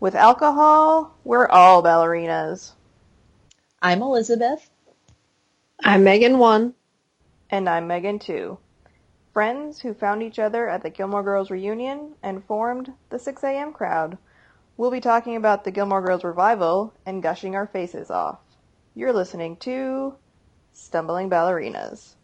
With alcohol, we're all ballerinas. I'm Elizabeth. I'm Megan 1. And I'm Megan 2. Friends who found each other at the Gilmore Girls reunion and formed the 6 a.m. crowd. We'll be talking about the Gilmore Girls revival and gushing our faces off. You're listening to Stumbling Ballerinas.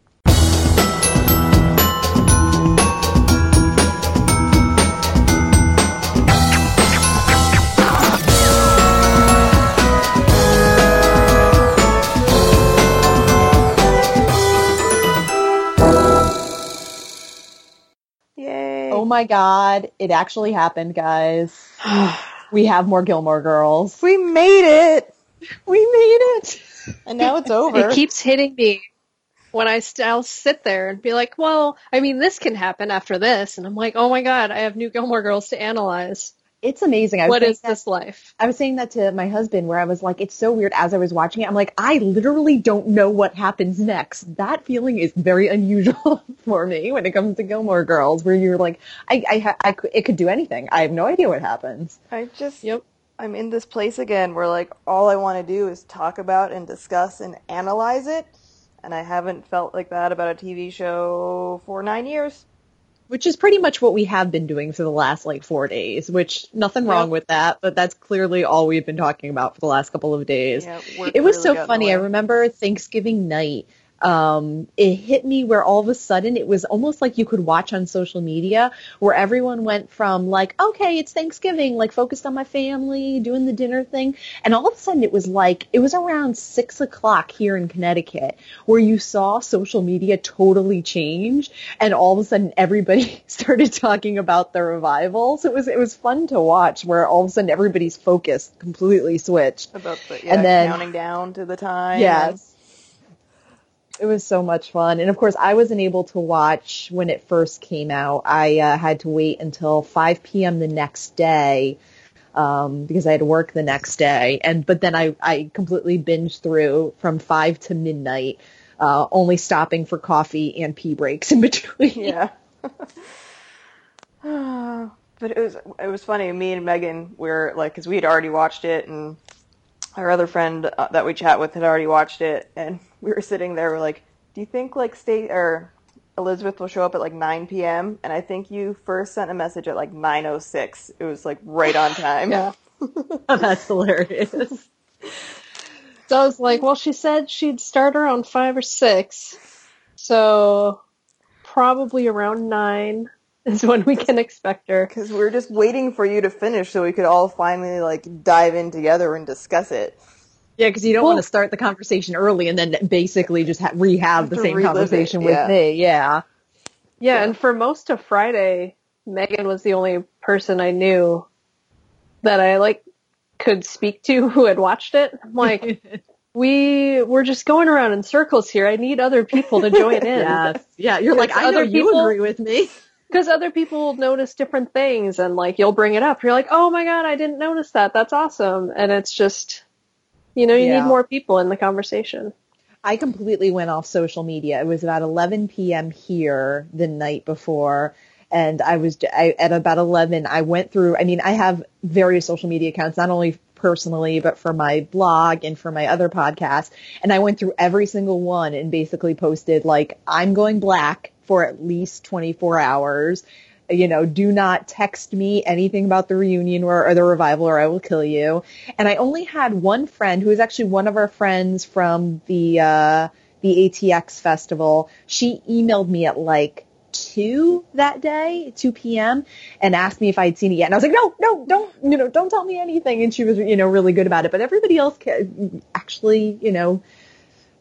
Oh my god, it actually happened, guys. we have more Gilmore Girls. we made it! We made it! And now it's over. It keeps hitting me when I st- I'll sit there and be like, well, I mean, this can happen after this. And I'm like, oh my God, I have new Gilmore Girls to analyze. It's amazing. I was saying that- this life? I was saying that to my husband where I was like, it's so weird as I was watching it. I'm like, I literally don't know what happens next. That feeling is very unusual for me when it comes to Gilmore Girls where you're like, I, I, ha- I could, it could do anything. I have no idea what happens. I just, Yep. I'm in this place again where like all I want to do is talk about and discuss and analyze it. And I haven't felt like that about a TV show for nine years. Which is pretty much what we have been doing for the last like four days, which nothing wrong Yep. with that, but that's clearly all we've been talking about for the last couple of days. Yeah, It was really so got in the funny. I remember Thanksgiving night. Um, it hit me where all of a sudden it was almost like you could watch on social media where everyone went from like, okay, it's Thanksgiving, like focused on my family, doing the dinner thing. And all of a sudden it was like, it was around six o'clock here in Connecticut where you saw social media totally change and all of a sudden everybody started talking about the revival. So it was, it was fun to watch where all of a sudden everybody's focus completely switched. about the yeah, And then- counting down to the time. Yes. It was so much fun. And of course, I wasn't able to watch when it first came out. I uh, had to wait until 5 p.m. the next day um, because I had to work the next day. And but then I, I completely binged through from 5 to midnight, uh, only stopping for coffee and pee breaks in between. Yeah. but it was it was funny. Me and Megan were like, because we had already watched it, and our other friend uh, that we chat with had already watched it, and we were sitting there. We're like, "Do you think like state or Elizabeth will show up at like 9 p.m.?" And I think you first sent a message at like 9:06. It was like right on time. Yeah. Oh, that's hilarious. So I was like, well, she said she'd start around five or six. So probably around nine is when we can expect her. Because we're just waiting for you to finish so we could all finally like dive in together and discuss it. Yeah, because you don't Well- want to start the conversation early and then basically just ha- rehab the same relive it, conversation yeah. with me. Yeah. Yeah, and for most of Friday, Megan was the only person I knew that I like could speak to who had watched it. I'm like, we we're just going around in circles here. I need other people to join in. Yes. Yeah. You're like, I know other you people- agree with me. Because other people notice different things and like you'll bring it up. You're like, oh my god, I didn't notice that. That's awesome. And it's just, you know, you Yeah. need more people in the conversation. I completely went off social media. It was about 11 p.m. here the night before. And I was, I, at about 11, I went through, I mean, I have various social media accounts, not only personally, but for my blog and for my other podcast. And I went through every single one and basically posted like, I'm going black for at least 24 hours. You know, do not text me anything about the reunion or, or the revival or I will kill you. And I only had one friend who was actually one of our friends from the, uh, the ATX festival. She emailed me at like two that day, 2 p.m. and asked me if I had seen it yet. And I was like, no, no, don't, you know, don't tell me anything. And she was, you know, really good about it. But everybody else actually, you know,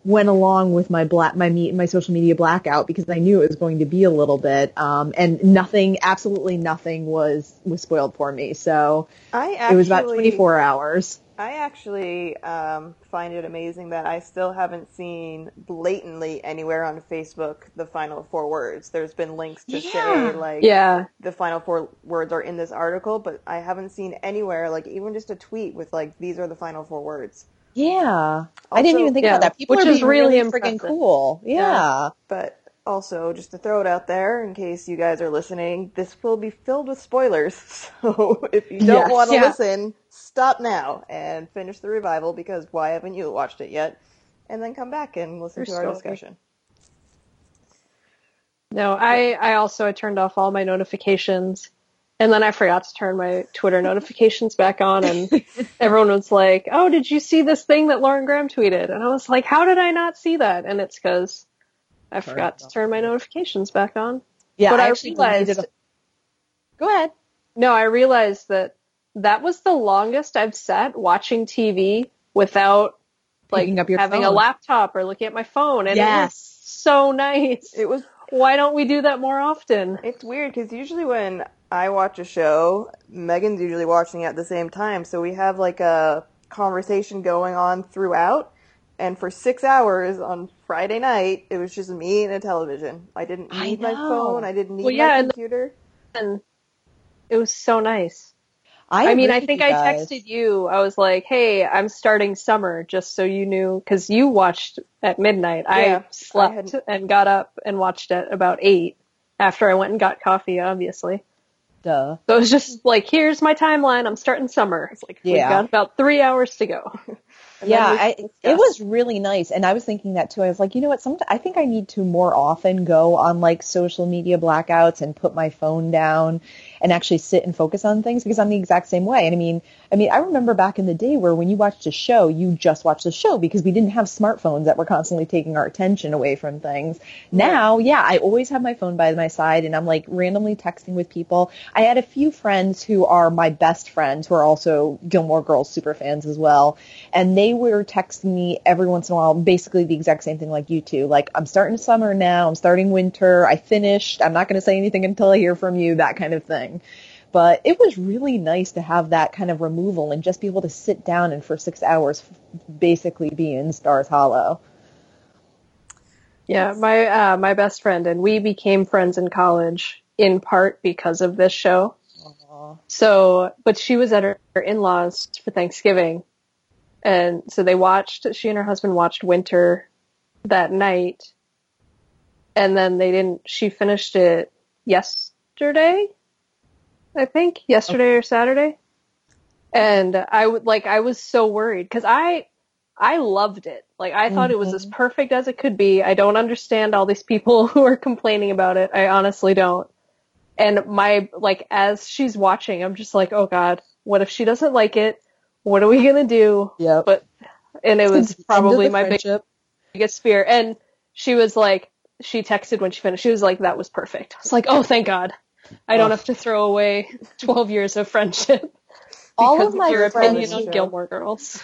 went along with my black, my me, my social media blackout because I knew it was going to be a little bit. Um, and nothing, absolutely nothing was, was spoiled for me. So I actually, it was about 24 hours. I actually um, find it amazing that I still haven't seen blatantly anywhere on Facebook the final four words. There's been links to Yeah. say like Yeah. the final four words are in this article, but I haven't seen anywhere like even just a tweet with like these are the final four words. Yeah. I didn't even think Yeah, about that. People which are is being really really freaking cool. Yeah. But also, just to throw it out there, in case you guys are listening, this will be filled with spoilers. So if you don't Yes. want to Yeah. listen, stop now and finish the revival because why haven't you watched it yet? And then come back and listen There's to our story. discussion. No, I, I also I turned off all my notifications and then I forgot to turn my Twitter notifications back on and everyone was like, Oh, did you see this thing that Lauren Graham tweeted? And I was like, How did I not see that? And it's because I Turned forgot to turn my notifications back on. Yeah, But I I actually realized- a- Go ahead. No, I realized that that was the longest I've sat watching TV without like Picking up your having a laptop or looking at my phone. And it Yes. was so nice. It was Why don't we do that more often? It's weird because usually when I watch a show, Megan's usually watching it at the same time, so we have like a conversation going on throughout. And for six hours on Friday night, it was just me and a television. I didn't I need my phone. I didn't need Well, yeah, my computer. And it was so nice. I, I, mean, I think I texted you. I was like, "Hey, I'm starting summer," just so you knew, because you watched at midnight. Yeah, I I slept had- and got up and watched at about eight after I went and got coffee, obviously. Duh. So it was just like, "Here's my timeline. I'm starting summer." It's like we've got about three hours to go. Yeah, I, it was really nice, and I was thinking that too. I was like, you know what? Some I think I need to more often go on like social media blackouts and put my phone down and actually sit and focus on things because I'm the exact same way. And I mean, I mean, I remember back in the day where when you watched a show, you just watched the show because we didn't have smartphones that were constantly taking our attention away from things. Now, yeah, I always have my phone by my side and I'm like randomly texting with people. I had a few friends who are my best friends who are also Gilmore Girls super fans as well. And they were texting me every once in a while, basically the exact same thing like you two. Like, I'm starting summer now, I'm starting winter, I finished, I'm not going to say anything until I hear from you, that kind of thing. But it was really nice to have that kind of removal and just be able to sit down and for six hours basically be in Stars Hollow. Yeah, my uh, my best friend and we became friends in college in part because of this show. So, but she was at her, her in-laws for Thanksgiving, and so they watched. She and her husband watched Winter that night, and then they didn't. She finished it yesterday, I think, yesterday or Saturday. And I would like I was so worried because I I loved it. Like I thought it was as mm-hmm. perfect as it could be. I don't understand all these people who are complaining about it. I honestly don't. And my like as she's watching, I'm just like, "Oh god, what if she doesn't like it? What are we going to do?" Yeah. But and it was probably my friendship. biggest fear. And she was like she texted when she finished. She was like, "That was perfect." I was like, "Oh, thank god. I don't have to throw away 12 years of friendship." All of my your friends, opinion on Gilmore Girls.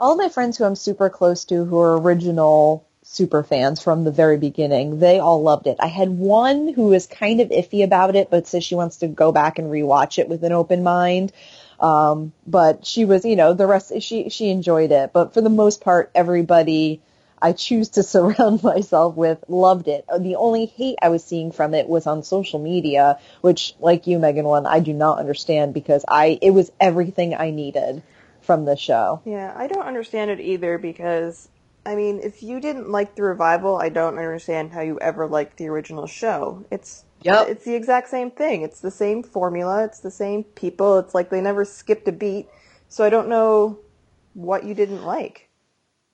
all of my friends who I'm super close to who are original super fans from the very beginning, they all loved it. I had one who was kind of iffy about it, but says she wants to go back and rewatch it with an open mind. Um, but she was, you know, the rest, she, she enjoyed it. But for the most part, everybody I choose to surround myself with loved it. The only hate I was seeing from it was on social media, which, like you, Megan, one, I do not understand because I, it was everything I needed from the show. Yeah, I don't understand it either because, I mean, if you didn't like the revival, I don't understand how you ever liked the original show. It's Yep. it's the exact same thing. It's the same formula. It's the same people. It's like they never skipped a beat. So I don't know what you didn't like.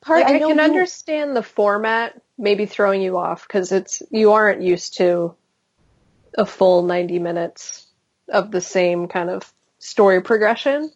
Part Like, I, know can you- understand the format maybe throwing you off because it's you aren't used to a full 90 minutes of the same kind of story progression.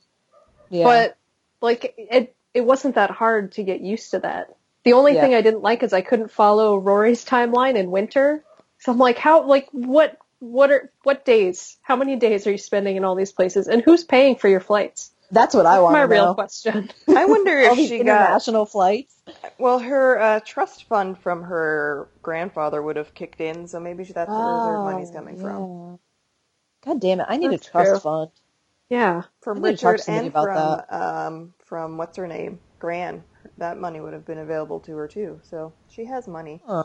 Yeah. But like it it wasn't that hard to get used to that. The only Yeah. thing I didn't like is I couldn't follow Rory's timeline in winter. So I'm like, how like what what are what days? How many days are you spending in all these places? And who's paying for your flights? That's what I That's want my real know. question. I wonder if these she got international flights. well, her uh, trust fund from her grandfather would have kicked in, so maybe that's where her money's coming from. Oh. God damn it! I need That's a trust true. fund. Yeah. From I need to talk to Richard somebody and about from um from what's her name, Gran. That money would have been available to her too. So she has money. Huh.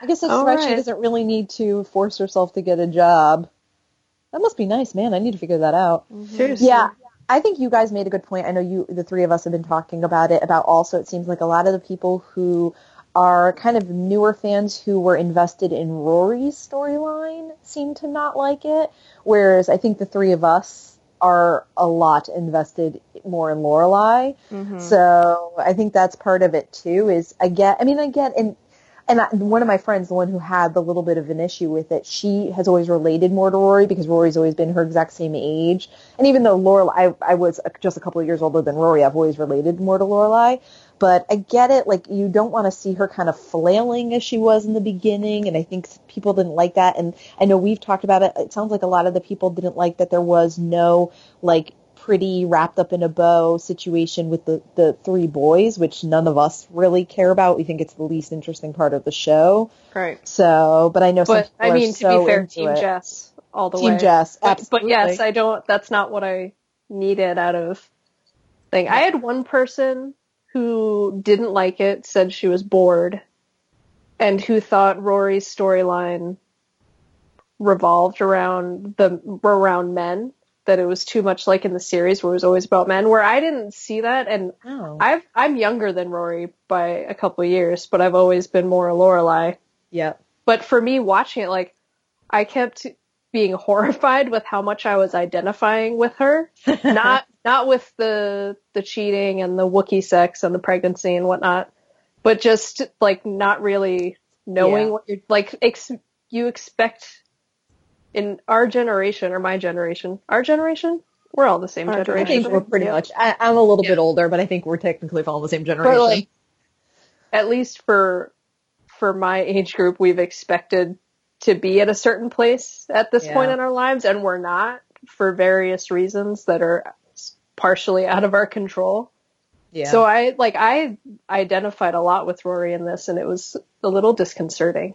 I guess that's All right. She doesn't really need to force herself to get a job. That must be nice, man. I need to figure that out. Seriously. Yeah, I think you guys made a good point. I know you, the three of us have been talking about it, about also it seems like a lot of the people who are kind of newer fans who were invested in Rory's storyline seem to not like it, whereas I think the three of us are a lot invested more in Lorelai. Mhm. So I think that's part of it too. Is I get, I mean, I get, and and I, one of my friends, the one who had the little bit of an issue with it, she has always related more to Rory because Rory's always been her exact same age. And even though Lorelai, I, I was just a couple of years older than Rory, I've always related more to Lorelai. But I get it, like you don't want to see her kind of flailing as she was in the beginning, and I think people didn't like that. And I know we've talked about it. It sounds like a lot of the people didn't like that there was no like pretty wrapped up in a bow situation with the, the three boys, which none of us really care about. We think it's the least interesting part of the show. Right. So, but I know some But people I are mean, to so be fair, Team it. Jess all the Team way. Jess, But, absolutely. but yes, I don't. That's not what I needed out of thing. I had one person who didn't like it, said she was bored, and who thought Rory's storyline revolved around the around men. That it was too much like in the series where it was always about men. Where I didn't see that, and Oh, I've I'm younger than Rory by a couple of years, but I've always been more a Lorelai yeah. but for me watching it like i kept being horrified with how much i was identifying with her not not with the the cheating and the wookie sex and the pregnancy and whatnot but just like not really knowing Yeah. what you're like ex- you expect in our generation or my generation our generation we're all the same Our I generation think we're pretty Yeah. much. I, I'm a little Yeah. bit older, but I think we're technically following the same generation. like at least for for my age group we've expected to be at a certain place at this Yeah. point in our lives and we're not for various reasons that are partially out of our control yeah. so i like i identified a lot with rory in this and it was a little disconcerting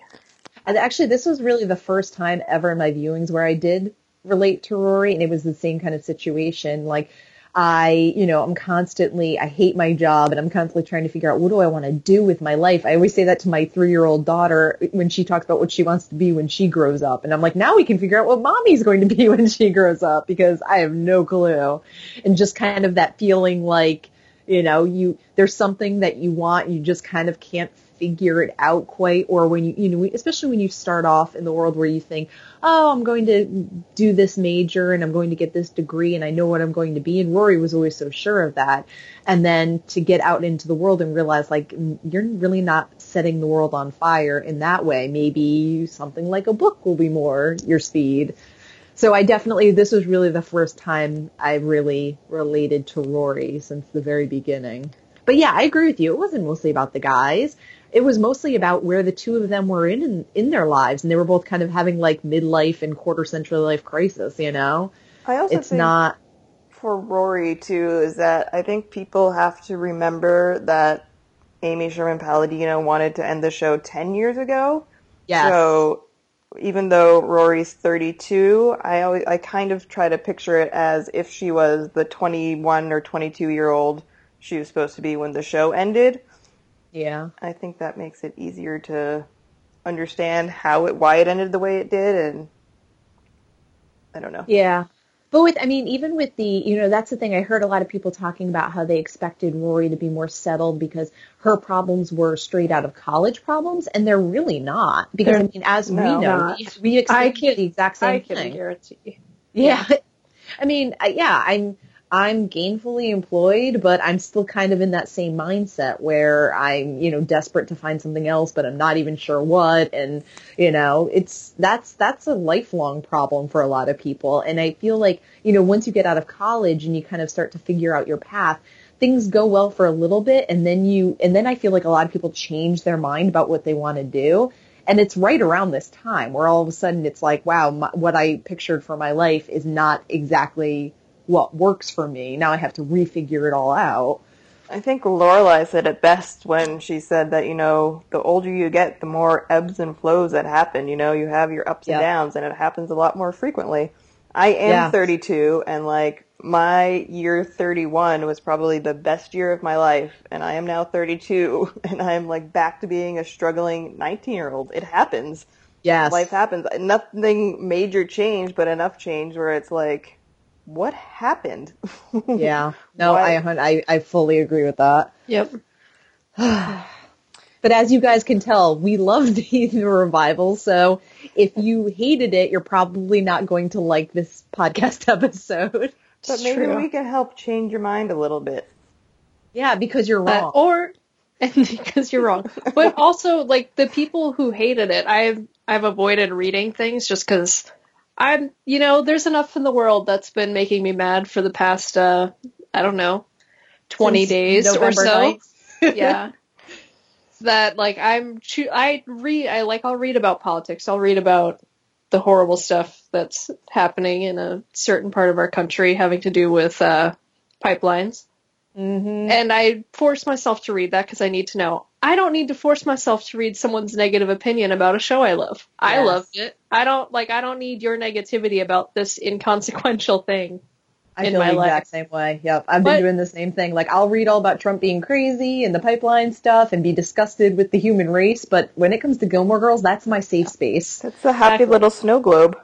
And actually, this was really the first time ever in my viewings where I did relate to Rory, and it was the same kind of situation. Like, I, you know, I'm constantly, I hate my job, and I'm constantly trying to figure out what do I want to do with my life. I always say that to my three-year-old daughter when she talks about what she wants to be when she grows up, and I'm like, now we can figure out what mommy's going to be when she grows up because I have no clue, and just kind of that feeling like, you know, you there's something that you want, you just kind of can't figure it out quite or when you you know especially when you start off in the world where you think oh i'm going to do this major and i'm going to get this degree and i know what i'm going to be and rory was always so sure of that and then to get out into the world and realize like mm, you're really not setting the world on fire in that way maybe something like a book will be more your speed so I definitely, this was really the first time I really related to Rory since the very beginning. But yeah, I agree with you. It wasn't mostly about the guys. It was mostly about where the two of them were in, in in their lives, and they were both kind of having like midlife and quarter century life crisis. You know, I also it's think not. for Rory too is that I think people have to remember that Amy Sherman Palladino wanted to end the show 10 years ago. Yes. So even though Rory's 32, I always I kind of try to picture it as if she was the 21 or 22 year old she was supposed to be when the show ended. Yeah. I think that makes it easier to understand how it why it ended the way it did and I don't know. Yeah. But with, I mean, even with the, you know, that's the thing. I heard a lot of people talking about how they expected Rory to be more settled because her problems were straight out of college problems, and they're really not. Because I They're mean, as no, we know, not. we, we I can- the exact same i can thing. guarantee Yeah. I mean, yeah, I'm I'm gainfully employed, but I'm still kind of in that same mindset where I'm, you know, desperate to find something else, but I'm not even sure what. And, you know, it's that's that's a lifelong problem for a lot of people. And I feel like, you know, once you get out of college and you kind of start to figure out your path, things go well for a little bit. And then you and then I feel like a lot of people change their mind about what they want to do. And it's right around this time where all of a sudden it's like, wow, my, what I pictured for my life is not exactly what works for me. Now I have to refigure it all out. I think Lorelai said it best when she said that, you know, the older you get, the more ebbs and flows that happen. You know, you have your ups Yeah. and downs, and it happens a lot more frequently. I am Yeah. 32, and like, my year 31 was probably the best year of my life, and I am now 32, and I'm like back to being a struggling 19 year old. It happens. Yes. Life happens. Nothing major changed, but enough change where it's like, what happened? Yeah. No, I, I I fully agree with that. yep But as you guys can tell, we love the, the revival. So if you hated it, you're probably not going to like this podcast episode. But It's maybe true. we can help change your mind a little bit. Yeah, because you're Uh, wrong. or and because you're wrong. But also like the people who hated it, I've I've avoided reading things just because I'm you know there's enough in the world that's been making me mad for the past uh I don't know twenty Since days or so. yeah. That like I'm choo- I read I like I'll read about politics. I'll read about the horrible stuff that's happening in a certain part of our country having to do with uh pipelines. hmm And I force myself to read that because I need to know. I don't need to force myself to read someone's negative opinion about a show I love. I Yes. loved it. I don't like I don't need your negativity about this inconsequential thing. I in feel my the exact life. same way. Yep. I've been doing the same thing. Like I'll read all about Trump being crazy and the pipeline stuff and be disgusted with the human race, but when it comes to Gilmore Girls, that's my safe space. That's a happy Exactly. little snow globe.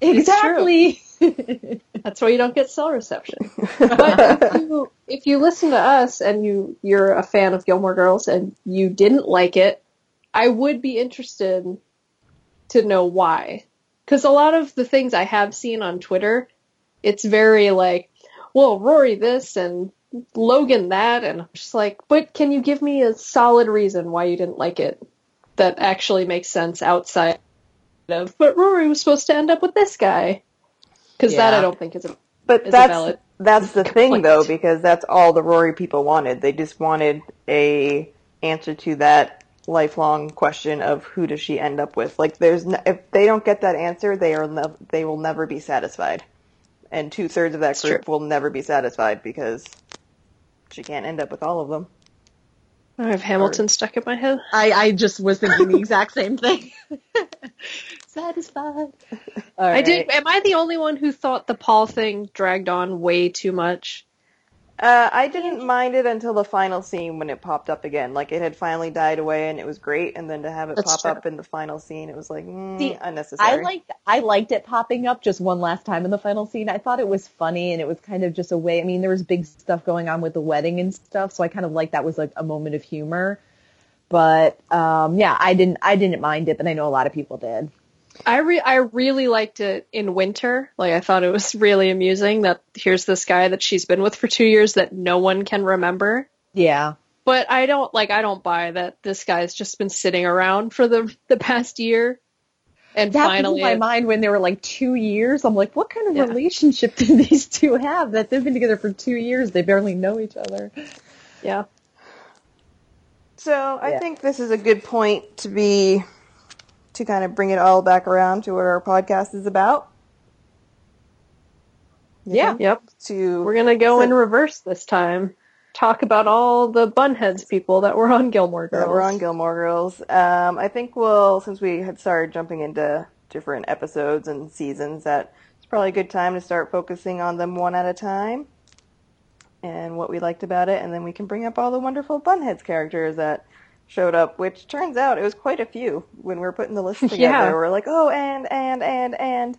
Exactly. That's why you don't get cell reception. But if you, if you listen to us and you you're a fan of Gilmore Girls and you didn't like it, I would be interested to know why. Because a lot of the things I have seen on Twitter, it's very like, well, Rory this and Logan that, and I'm just like, but can you give me a solid reason why you didn't like it that actually makes sense outside of, but Rory was supposed to end up with this guy? Because that I don't think is a But is a that's valid that's the thing though, because that's all the Rory people wanted. They just wanted a answer to that lifelong question of who does she end up with. Like, there's n if they don't get that answer, they are they will never be satisfied, and two thirds of that group will never be satisfied because she can't end up with all of them. I have Hamilton stuck in my head. I, I just was thinking the exact same thing. Satisfied. All I did. Am I the only one who thought the Paul thing dragged on way too much? Uh, I didn't mind it until the final scene when it popped up again. Like it had finally died away and it was great, and then to have it That's pop true. up in the final scene, it was like mm, See, unnecessary. I liked I liked it popping up just one last time in the final scene. I thought it was funny and it was kind of just a way. I mean, there was big stuff going on with the wedding and stuff, so I kind of like that was like a moment of humor. But um, yeah, I didn't I didn't mind it, but I know a lot of people did. I re- I really liked it in winter. Like I thought it was really amusing that here's this guy that she's been with for two years that no one can remember. Yeah, But I don't like. I don't buy that this guy's just been sitting around for the the past year, and that finally, blew my it- mind when they were like two years. I'm like, what kind of Yeah. relationship do these two have that they've been together for two years? They barely know each other. yeah. So I Yeah. think this is a good point to be to kind of bring it all back around to what our podcast is about. Yeah. Yep. To We're gonna go So- in reverse this time. Talk about all the bunheads people that were on Gilmore Girls. that we're on Gilmore Girls. Um, I think we'll since we had started jumping into different episodes and seasons, that it's probably a good time to start focusing on them one at a time and what we liked about it, and then we can bring up all the wonderful Bunheads characters that showed up, which turns out it was quite a few when we were putting the list together. Yeah. We're like, oh, and and and and,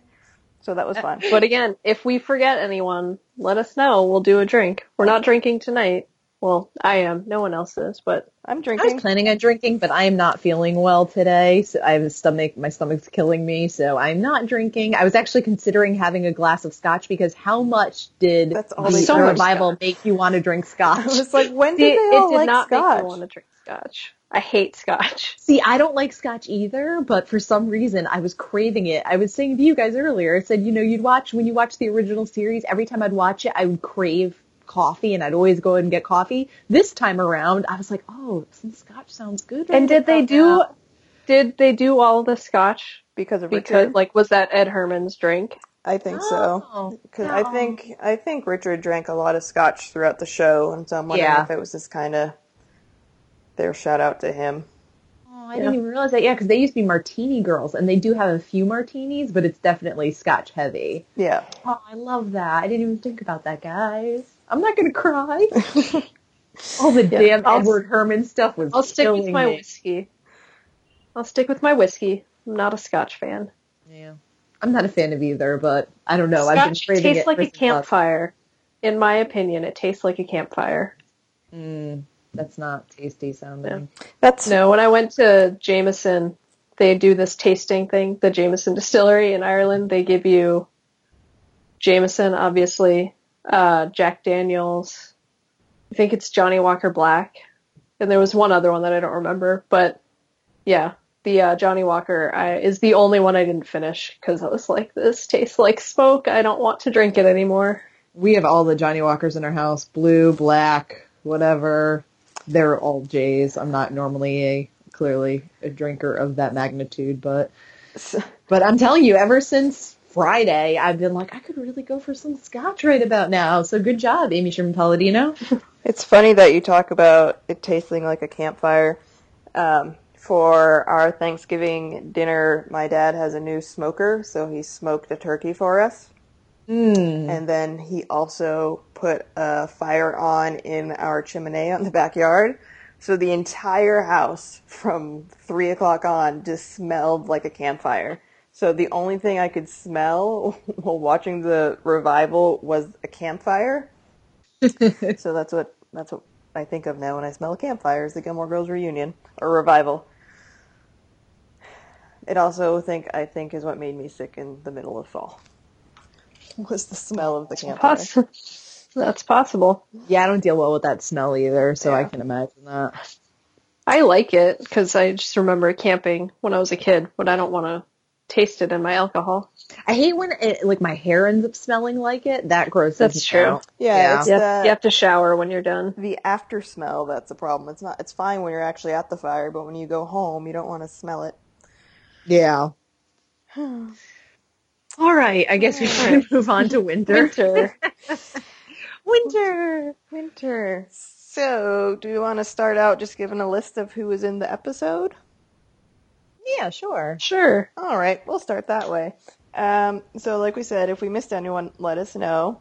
so that was uh, fun. But again, if we forget anyone, let us know. We'll do a drink. We're not drinking tonight. Well, I am. No one else is, but I'm drinking. I was planning on drinking, but I am not feeling well today. So I have a stomach, my stomach's killing me, so I'm not drinking. I was actually considering having a glass of scotch because how much did That's all the So revival make you want to drink scotch? I was like, when did they all it did like not make scotch? me want to drink scotch. I hate scotch. See, I don't like scotch either, but for some reason I was craving it. I was saying to you guys earlier, I said, you know, you'd watch, when you watch the original series, every time I'd watch it, I would crave coffee and I'd always go and get coffee. This time around, I was like, oh, some scotch sounds good. And did they do? Did they do all the scotch? because of Because Richard. like, was that Ed Herrmann's drink? I think so. Oh, Because I think I think Richard drank a lot of scotch throughout the show, and so I'm wondering Yeah. if it was just kind of their shout out to him. Oh, I didn't even realize that. Yeah, because they used to be martini girls, and they do have a few martinis, but it's definitely scotch heavy. Yeah, Oh, I love that. I didn't even think about that, guys. I'm not gonna cry. All the Yeah, damn I'll- Edward Herrmann stuff was. I'll stick with my me. whiskey. I'll stick with my whiskey. I'm not a scotch fan. Yeah. I'm not a fan of either, but I don't know. I've been Scotch craving tastes it like for a some months. campfire. In my opinion, it tastes like a campfire. Mm. That's not tasty sounding. That's No, when I went to Jameson, they do this tasting thing, the Jameson Distillery in Ireland. They give you Jameson, obviously, uh, Jack Daniels. I think it's Johnnie Walker Black, and there was one other one that I don't remember. But yeah, the uh, Johnnie Walker I, is the only one I didn't finish because I was like, this tastes like smoke. I don't want to drink it anymore. We have all the Johnnie Walkers in our house, blue, black, whatever. They're all J's. I'm not normally a clearly a drinker of that magnitude, but but I'm telling you, ever since Friday, I've been like, I could really go for some scotch right about now. So good job, Amy Sherman Palladino. It's funny that you talk about it tasting like a campfire. Um, for our Thanksgiving dinner, my dad has a new smoker, so he smoked a turkey for us. Mm. And then he also put a fire on in our chimney on the backyard. So the entire house from three o'clock on just smelled like a campfire. So the only thing I could smell while watching the revival was a campfire. so that's what that's what I think of now when I smell a campfire is the Gilmore Girls reunion or revival. It also think I think is what made me sick in the middle of fall. Was the smell of the campfire. Poss- That's possible. Yeah, I don't deal well with that smell either, so I can imagine that. I like it because I just remember camping when I was a kid, but I don't want to taste it in my alcohol. I hate when it, like my hair ends up smelling like it. That grosses That's me true. out. Yeah, Yeah. it's You have, the, you have to shower when you're done. the after smell that's the problem. It's not it's fine when you're actually at the fire, but when you go home, you don't want to smell it. Yeah. All right, I guess we should move on to winter. Winter. Winter. Winter. So, do you want to start out just giving a list of who was in the episode? Yeah, sure. sure. All right, we'll start that way. Um, so, like we said, if we missed anyone, let us know.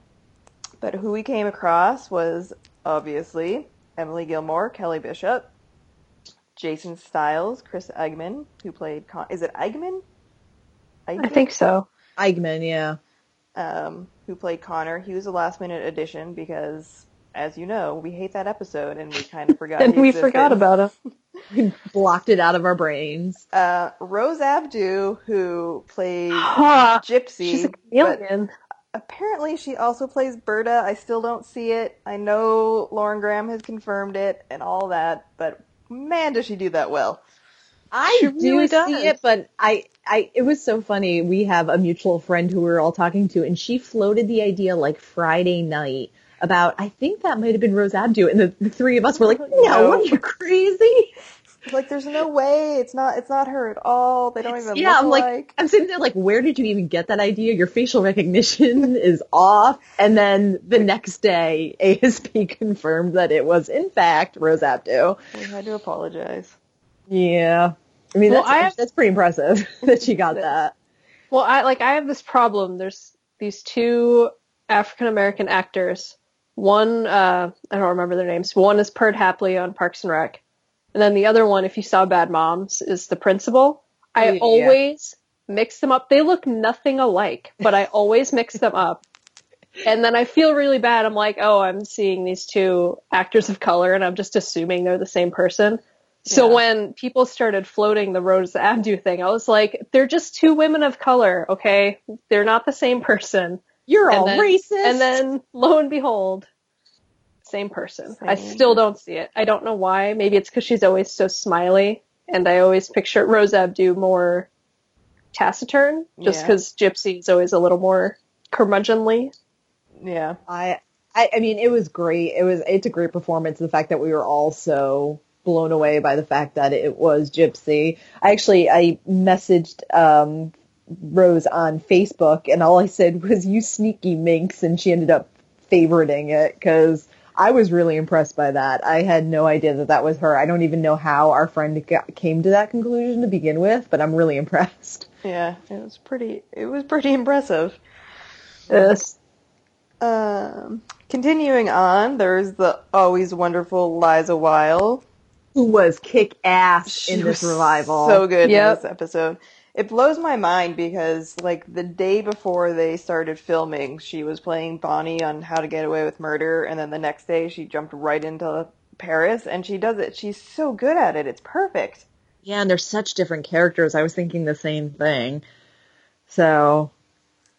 But who we came across was obviously Emily Gilmore, Kelly Bishop, Jason Stiles, Chris Eigeman, who played. Con- is it Eigeman? I think so. Eigeman, yeah. um, who played Connor. He was a last minute addition because, as you know, we hate that episode and we kind of forgot. And we existed. forgot about him. We blocked it out of our brains. uh, Rose Abdoo, who played Gypsy. She's a but chameleon. apparently, she also plays Berta. I still don't see it. I know Lauren Graham has confirmed it and all that, but man, does she do that well. I She do really see it, but I, I, it was so funny. We have a mutual friend who we were all talking to, and she floated the idea like Friday night about. I think that might have been Rose Abdoo, and the, the three of us were like, "No, no. are you crazy?" Like, there's no way. It's not. It's not her at all. They don't even yeah, look I'm like, alike. I'm sitting there like, where did you even get that idea? Your facial recognition is off. And then the next day, ASP confirmed that it was in fact Rose Abdoo. We had to apologize. Yeah. I mean, Well, that's, I have- that's pretty impressive that she got that. Well, I like I have this problem. There's these two African American actors. One, uh, I don't remember their names. One is Perd Hapley on Parks and Rec, and then the other one, if you saw Bad Moms, is the principal. I Oh, yeah. always mix them up. They look nothing alike, but I always mix them up. And then I feel really bad. I'm like, oh, I'm seeing these two actors of color, and I'm just assuming they're the same person. So Yeah. when people started floating the Rose Abdoo thing, I was like, they're just two women of color, okay? They're not the same person. You're And all then- racist. And then lo and behold, same person. I still don't see it. I don't know why. Maybe it's because she's always so smiley, and I always picture Rose Abdoo more taciturn, just Yeah. because Gypsy is always a little more curmudgeonly. Yeah. I, I, I mean, it was great. It was, it's a great performance. The fact that we were all so blown away by the fact that it was Gypsy. I actually, I messaged, um, Rose on Facebook and all I said was, you sneaky minx. And she ended up favoriting it because I was really impressed by that. I had no idea that that was her. I don't even know how our friend got, came to that conclusion to begin with, but I'm really impressed. Yeah. It was pretty. It was pretty impressive. Yes. Um, continuing on, there's the always wonderful Liza Weil. Who was kick ass She in this was revival. So good Yep. in this episode. It blows my mind because, like, the day before they started filming, she was playing Bonnie on How to Get Away with Murder, and then the next day she jumped right into Paris, and she does it. She's so good at it. It's perfect. Yeah, and they're such different characters. I was thinking the same thing. So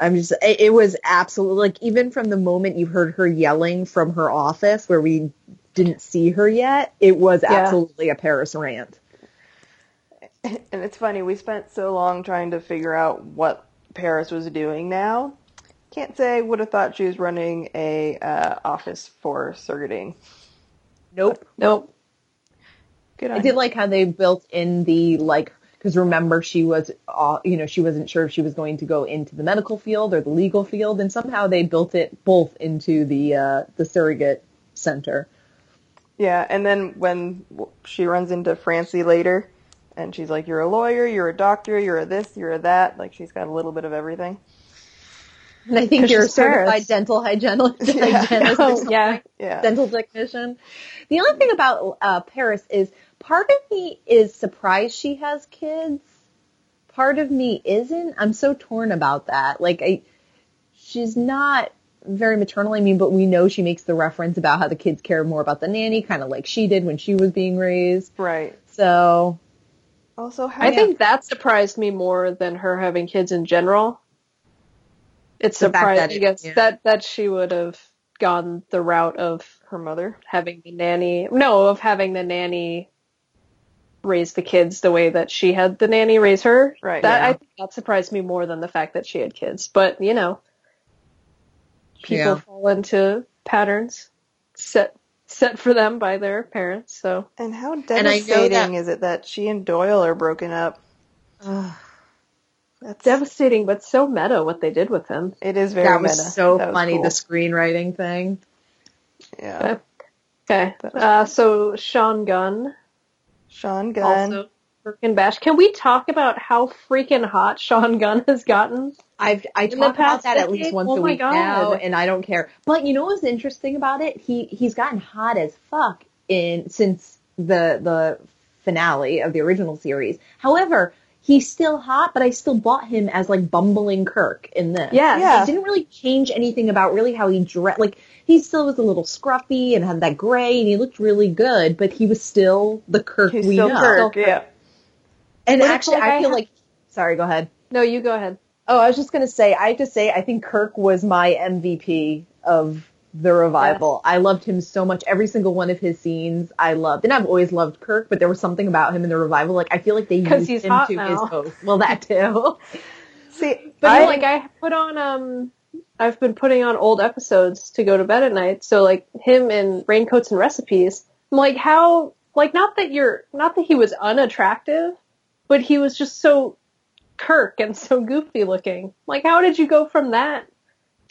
I'm just, it, it was absolutely like even from the moment you heard her yelling from her office where we didn't see her yet, it was Yeah. absolutely a Paris rant. And it's funny, we spent so long trying to figure out what Paris was doing now. Can't say would have thought she was running a uh, office for Sergadine. Nope. Nope. Good I did you. like how they built in the like because remember she was uh, you know she wasn't sure if she was going to go into the medical field or the legal field and somehow they built it both into the uh, the surrogate center. Yeah, and then when she runs into Francie later, and she's like, "You're a lawyer, you're a doctor, you're a this, you're a that." Like she's got a little bit of everything. And I think you're a certified dental hygienist, Yeah. hygienist Oh, yeah. Yeah. dental technician. The only thing about uh, Paris is part of me is surprised she has kids. Part of me isn't. I'm so torn about that. Like I, she's not very maternal. I mean, but we know she makes the reference about how the kids care more about the nanny, kind of like she did when she was being raised. Right. So Also, I think that surprised me more than her having kids in general. It's The surprised, that I guess, yeah. that, that she would have gone the route of her mother. having the nanny, no, of having the nanny raise the kids the way that she had the nanny raise her. Right, That, yeah. I think that surprised me more than the fact that she had kids. But, you know, people Yeah. fall into patterns set, set for them by their parents, so. And how I know devastating that- is it that she and Doyle are broken up? That's Devastating, but so meta what they did with him. It is very that was meta. so That was funny. cool. The screenwriting thing. yeah. Okay. Uh, so Sean Gunn, Sean Gunn. also Birkin Bash. Can we talk about how freaking hot Sean Gunn has gotten? I've I talk about past that at least once Oh a week God. now, and I don't care. But you know what's interesting about it? He he's gotten hot as fuck in since the the finale of the original series. However, he's still hot, but I still bought him as like bumbling Kirk in this. Yeah. Yeah. It didn't really change anything about really how he dressed. Like he still was a little scruffy and had that gray, and he looked really good, but he was still the Kirk He's we still know. Kirk. Still Yeah. And What actually, like, I I feel ha- like. Sorry, go ahead. No, you go ahead. Oh, I was just gonna say, I have to say, I think Kirk was my MVP of the revival. I loved him so much. Every single one of his scenes, I loved, and I've always loved Kirk. But there was something about him in the revival. Like I feel like they used he's him to now. his host. Well, that too. See, But I, like I put on um I've been putting on old episodes to go to bed at night. So like him in Raincoats and Recipes, I'm like how like not that you're not that he was unattractive, but he was just so Kirk and so goofy looking. Like how did you go from that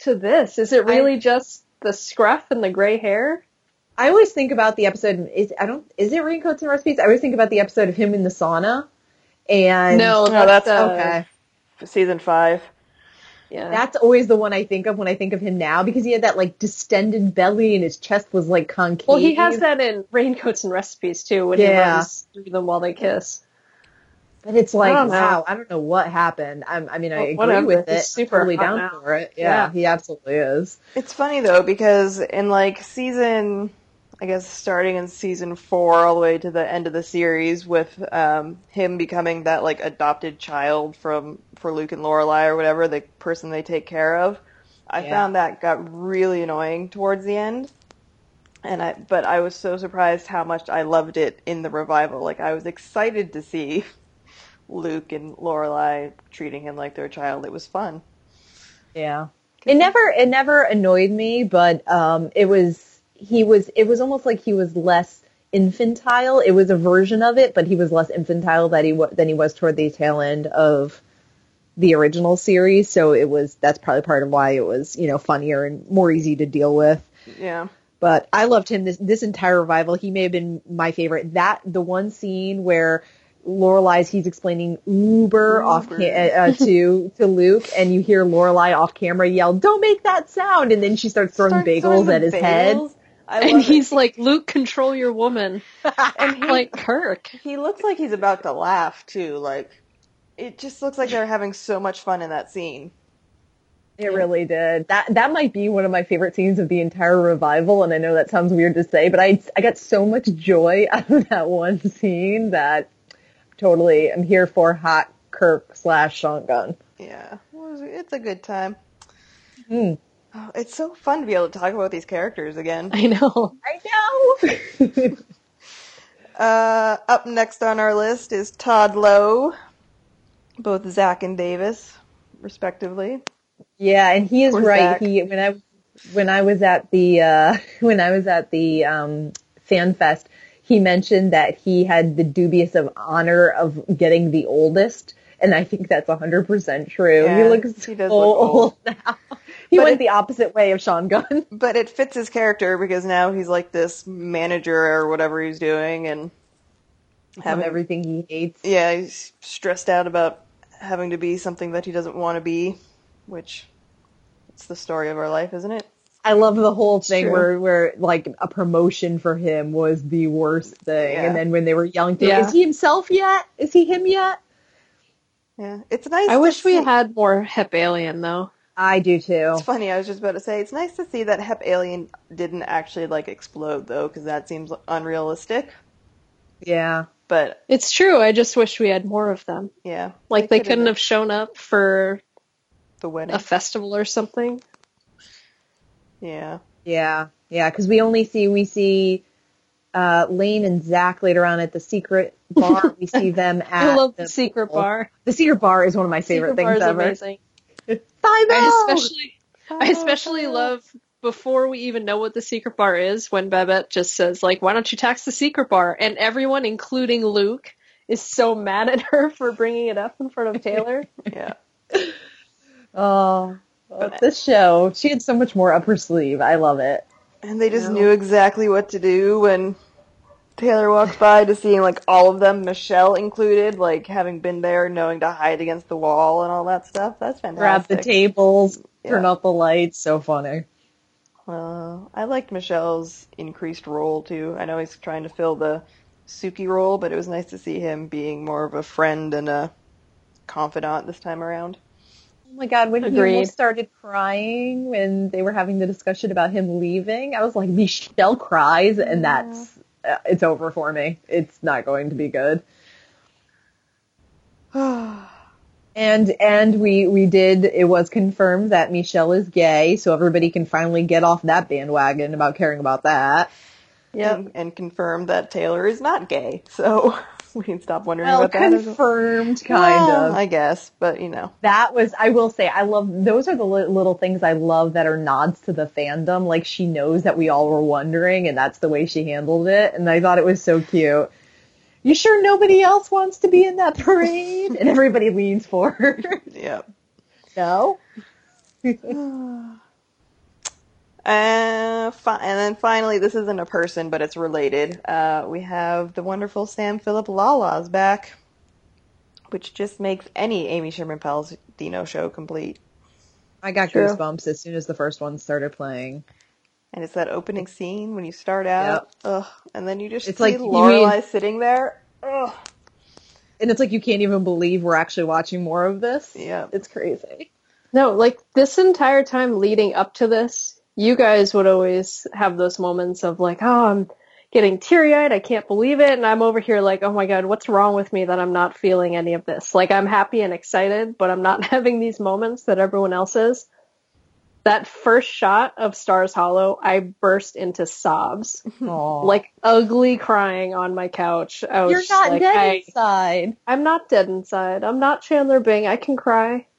to this? Is it really just the scruff and the gray hair? I always think about the episode. Is I don't. Is it raincoats and recipes? I always think about the episode of him in the sauna. And No, No, that's uh, okay. season five. Yeah. That's always the one I think of when I think of him now because he had that like distended belly and his chest was like concave. well, he has that in Raincoats and Recipes too when he Yeah. runs through them while they kiss. But it's like, I wow, I don't know what happened. I'm, I mean, I Well, agree whatever. with He's it. super totally down now. for it. Yeah, Yeah. he absolutely is. It's funny though because in like season, I guess starting in season four all the way to the end of the series with um, him becoming that like adopted child from for Luke and Lorelai or whatever the person they take care of. I Yeah. found that got really annoying towards the end. And I, but I was so surprised how much I loved it in the revival. Like I was excited to see Luke and Lorelai treating him like their child. It was fun. Yeah. It never, it never annoyed me, but, um, it was, he was, it was almost like he was less infantile. It was a version of it, but he was less infantile that he wa- than he was toward the tail end of the original series. So it was, that's probably part of why it was, you know, funnier and more easy to deal with. Yeah. but I loved him this this entire revival. He may have been my favorite. That the one scene where Lorelai's he's explaining Uber, off Uber. ca- uh, to to Luke, and you hear Lorelai off camera yell, "Don't make that sound!" And then she starts throwing Start bagels throwing at his head. bagels. I And love it. he's like, Luke, control your woman. and he, like Kirk. he looks like he's about to laugh too. Like it just looks like they're having so much fun in that scene. It really did. That that might be one of my favorite scenes of the entire revival, and I know that sounds weird to say, but I I got so much joy out of that one scene that totally I'm here for hot Kirk slash Sean Gunn. Yeah, it's- it's a good time. Hmm. Oh, it's so fun to be able to talk about these characters again. I know. I know. Uh, up next on our list is Todd Lowe, both Zach and Davis, respectively. yeah, and he is Poor right. Zach. He when I when I was at the uh when I was at the um fan fest, he mentioned that he had the dubious of honor of getting the oldest. And I think that's 100% true. Yeah, he looks he so look old. old now. He But went it- the opposite way of Sean Gunn. But it fits his character because now he's like this manager or whatever he's doing, and Having everything he hates. yeah, he's stressed out about having to be something that he doesn't want to be, which it's the story of our life, isn't it? I love the whole thing true. where, where like a promotion for him was the worst thing. Yeah. And then when they were yelling to Yeah. is he himself yet? Is he him yet? Yeah, it's nice. I to wish we had more Hep Alien though. I do too. It's funny. I was just about to say it's nice to see that Hep Alien didn't actually like explode though, because that seems unrealistic. Yeah. But It's true. I just wish we had more of them. yeah, Like they could've couldn't have shown up for the wedding. a festival or something. Yeah, Yeah. Yeah. Cause we only see, we see, uh, Lane and Zach later on at the secret bar. we see them at I love the secret bar. The secret bar is one of my favorite secret things ever. amazing. I especially I especially love before we even know what the secret bar is when Babette just says like why don't you tax the secret bar and everyone including Luke is so mad at her for bringing it up in front of Taylor. yeah. Oh, this show. She had so much more up her sleeve. I love it. And they just No. knew exactly what to do when Taylor walked by to seeing like all of them, Michelle included, like having been there, knowing to hide against the wall and all that stuff. That's fantastic. Grab the tables, turn Yeah. out the lights. So funny. Uh, I liked Michelle's increased role too. I know he's trying to fill the Suki role, but it was nice to see him being more of a friend and a confidant this time around. Oh my god, when he almost started crying when they were having the discussion about him leaving, I was like, Michelle cries, and that's uh, it's over for me. It's not going to be good. And and we we did it was confirmed that Michelle is gay, so everybody can finally get off that bandwagon about caring about that. and, and confirmed that Taylor is not gay, so we can stop wondering Well, about that. confirmed, kind Well, of. I guess, but you know, that was I will say I love those are the li- little things I love that are nods to the fandom. Like she knows that we all were wondering, and that's the way she handled it. And I thought it was so cute. You sure nobody else wants to be in that parade? and everybody leans for her. yeah. no. Uh, fi- and then finally, this isn't a person, but it's related. Uh, we have the wonderful Sam Philip Lala's back, which just makes any Amy Sherman Palladino show complete. I got True. goosebumps as soon as the first one started playing. And it's that opening scene when you start out, ugh, and then you just It's see like, you Lorelai sitting there. Ugh. And it's like you can't even believe we're actually watching more of this. Yeah. It's crazy. No, like this entire time leading up to this, you guys would always have those moments of like, oh, I'm getting teary eyed, I can't believe it, and I'm over here like, oh my god, what's wrong with me that I'm not feeling any of this? Like I'm happy and excited, but I'm not having these moments that everyone else is. That first shot of Stars Hollow, I burst into sobs, Aw. like ugly crying on my couch. I was you're not like, dead I, inside. I'm not dead inside. I'm not Chandler Bing. I can cry.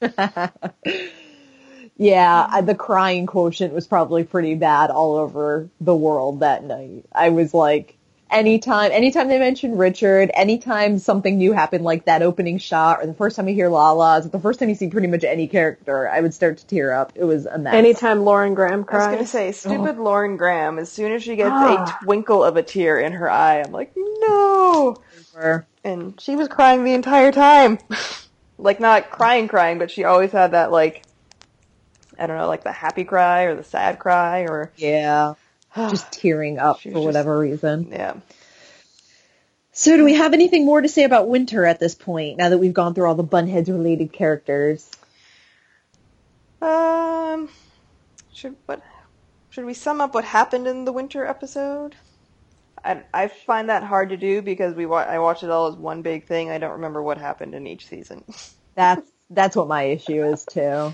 yeah, I, the crying quotient was probably pretty bad all over the world that night. I was like, anytime, anytime they mentioned Richard, anytime something new happened, like that opening shot, or the first time you hear Lala's, the first time you see pretty much any character, I would start to tear up. It was a mess. Anytime Lauren Graham cried I was gonna say, stupid Lauren Graham. As soon as she gets Ah. a twinkle of a tear in her eye, I'm like, no. And she was crying the entire time. like not crying, crying, but she always had that like, I don't know, like the happy cry or the sad cry or Yeah, just tearing up for was just- whatever reason. yeah. So do we have anything more to say about Winter at this point, now that we've gone through all the Bunheads related characters? Um, should what? Should we sum up what happened in the winter episode? I, I find that hard to do because we wa- I watch it all as one big thing. I don't remember what happened in each season. That's that's what my issue is too.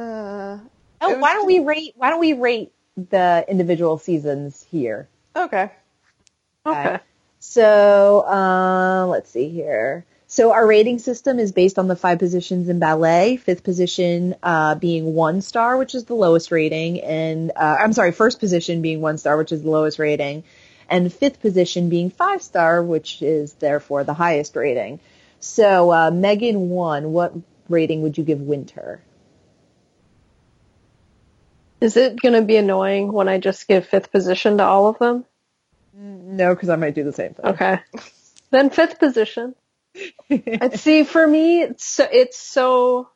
Uh, Oh, why don't we rate? Why don't we rate the individual seasons here? okay. Okay. So uh, let's see here. So our rating system is based on the five positions in ballet. Fifth position uh, being one star, which is the lowest rating, and uh, I'm sorry, first position being one star, which is the lowest rating, and fifth position being five star, which is therefore the highest rating. So uh, Megan one, what rating would you give Winter? Is it going to be annoying when I just give fifth position to all of them? No, because I might do the same thing. Okay. then fifth position. And see, for me, it's so, it's so,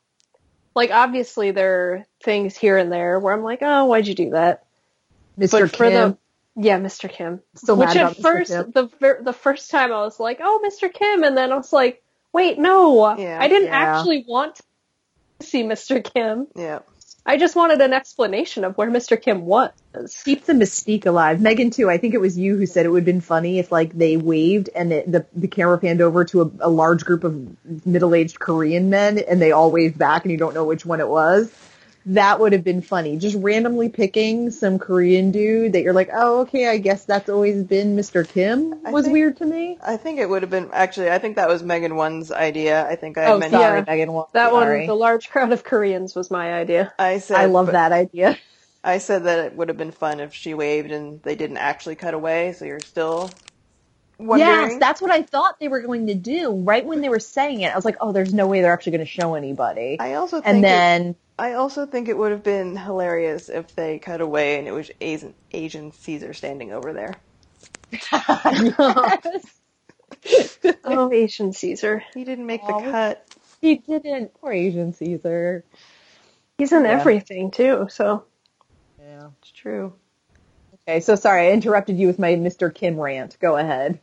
like, obviously there are things here and there where I'm like, oh, why'd you do that? Mr. But for Kim, the, yeah, Mr. Kim. Still Which at first, Kim. the the first time I was like, oh, Mr. Kim, and then I was like, wait, no, Yeah. I didn't Yeah. actually want to see Mr. Kim. Yeah. I just wanted an explanation of where Mr. Kim was. keep the mystique alive. Megan too. I think it was you who said it would have been funny if like they waved and it, the the camera panned over to a, a large group of middle aged Korean men and they all waved back and you don't know which one it was. That would have been funny. Just randomly picking some Korean dude that you're like, oh okay, I guess that's always been Mr. Kim was think- weird to me. I think it would have been actually. I think that was Megan One's idea. I think I Oh, mentioned. Sorry, Yeah. Megan. One. That sorry. one, the large crowd of Koreans was my idea. I said. I love that idea. I said that it would have been fun if she waved and they didn't actually cut away. So you're still wondering. Yes, that's what I thought they were going to do. Right when they were saying it, I was like, oh, there's no way they're actually going to show anybody. I also think. and then I also think it would have been hilarious if they cut away and it was Asian, Asian Caesar standing over there. Oh, Asian Caesar. He didn't make the cut. he didn't. Poor Asian Caesar. He's in Yeah. everything too, so. Yeah. It's true. Okay, so sorry, I interrupted you with my Mr. Kim rant. Go ahead.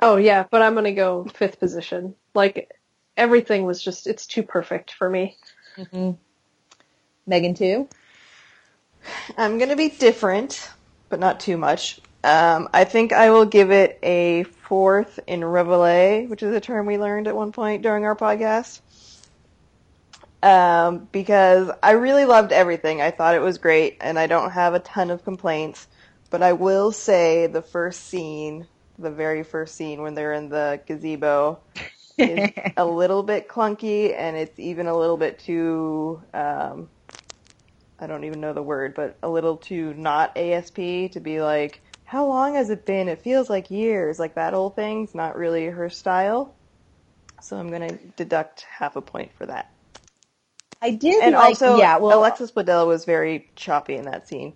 Oh yeah, but I'm gonna go fifth position. Like, everything was just, it's too perfect for me. Megan too. I'm gonna be different, but not too much. Um, I think I will give it a fourth in relevé, which is a term we learned at one point during our podcast. Um, because I really loved everything. I thought it was great, and I don't have a ton of complaints. But I will say the first scene, the very first scene when they're in the gazebo, is a little bit clunky, and it's even a little bit too. Um, I don't even know the word, but a little too not ASP to be like, how long has it been? It feels like years. Like that whole thing's not really her style. So I'm gonna deduct half a point for that. I did And like, also, yeah, well, Alexis Bledel was very choppy in that scene.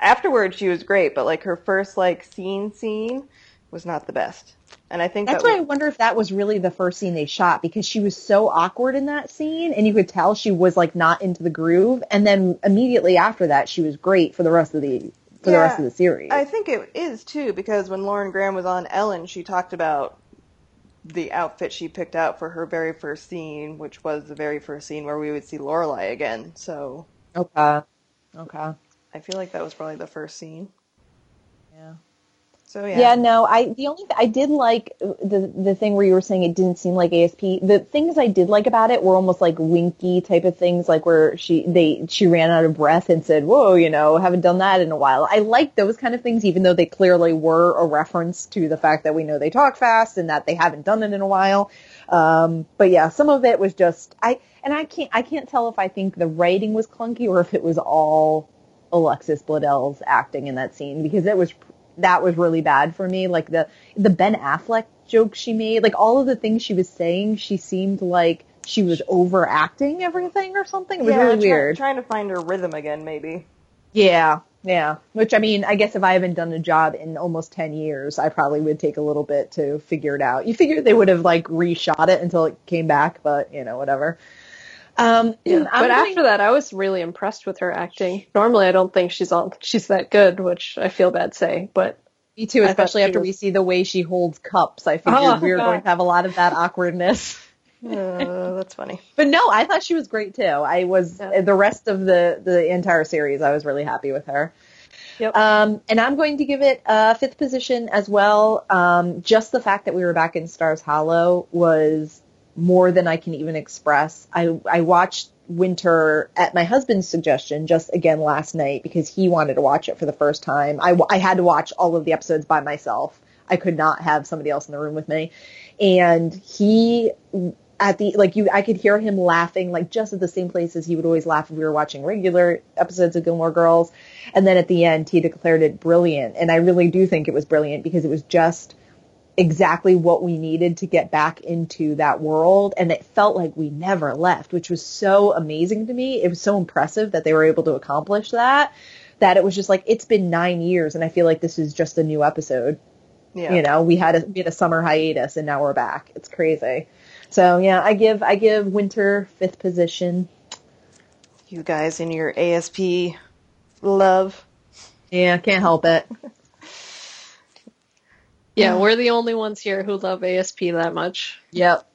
Afterwards, she was great, but like her first like scene scene was not the best. And I think that's that why I wonder if that was really the first scene they shot because she was so awkward in that scene, and you could tell she was like not into the groove. And then immediately after that, she was great for the rest of the for the rest of the series. I think it is too because when Lauren Graham was on Ellen, she talked about the outfit she picked out for her very first scene, which was the very first scene where we would see Lorelai again. So okay, okay, I feel like that was probably the first scene. Yeah. So yeah, Yeah, no, I the only I did like the the thing where you were saying it didn't seem like ASP. The things I did like about it were almost like winky type of things, like where she they she ran out of breath and said, "Whoa, you know, haven't done that in a while." I like those kind of things, even though they clearly were a reference to the fact that we know they talk fast and that they haven't done it in a while. Um, but yeah, some of it was just I and I can't I can't tell if I think the writing was clunky or if it was all Alexis Bledel's acting in that scene because it was that was really bad for me. Like the the Ben Affleck joke she made, like all of the things she was saying, she seemed like she was overacting everything or something. It was yeah, really try- weird. Trying to find her rhythm again, maybe. Yeah, yeah. Which I mean, I guess if I haven't done a job in almost ten years, I probably would take a little bit to figure it out. You figure they would have like reshot it until it came back, but you know, whatever. Um, I'm but after that, I was really impressed with her acting. Normally, I don't think she's all she's that good, which I feel bad saying. But me too, especially after was- we see the way she holds cups. I figured Oh, we were God. going to have a lot of that awkwardness. Uh, that's funny. But no, I thought she was great too. I was Yeah. the rest of the the entire series. I was really happy with her. Yep. Um, and I'm going to give it a fifth position as well. Um, just the fact that we were back in Stars Hollow was more than I can even express. I I watched Winter at my husband's suggestion just again last night because he wanted to watch it for the first time. I, I had to watch all of the episodes by myself. I could not have somebody else in the room with me. And he at the like you I could hear him laughing like just at the same places he would always laugh if we were watching regular episodes of Gilmore Girls. And then at the end he declared it brilliant. And I really do think it was brilliant because it was just exactly what we needed to get back into that world and it felt like we never left, which was so amazing to me. It was so impressive that they were able to accomplish that that it was just like it's been 9 years and I feel like this is just a new episode. Yeah. You know, we had a we had a summer hiatus and now we're back. It's crazy. So yeah, I give I give Winter fifth position. You guys in your ASP love. Yeah, can't help it. Yeah, we're the only ones here who love ASP that much. Yep.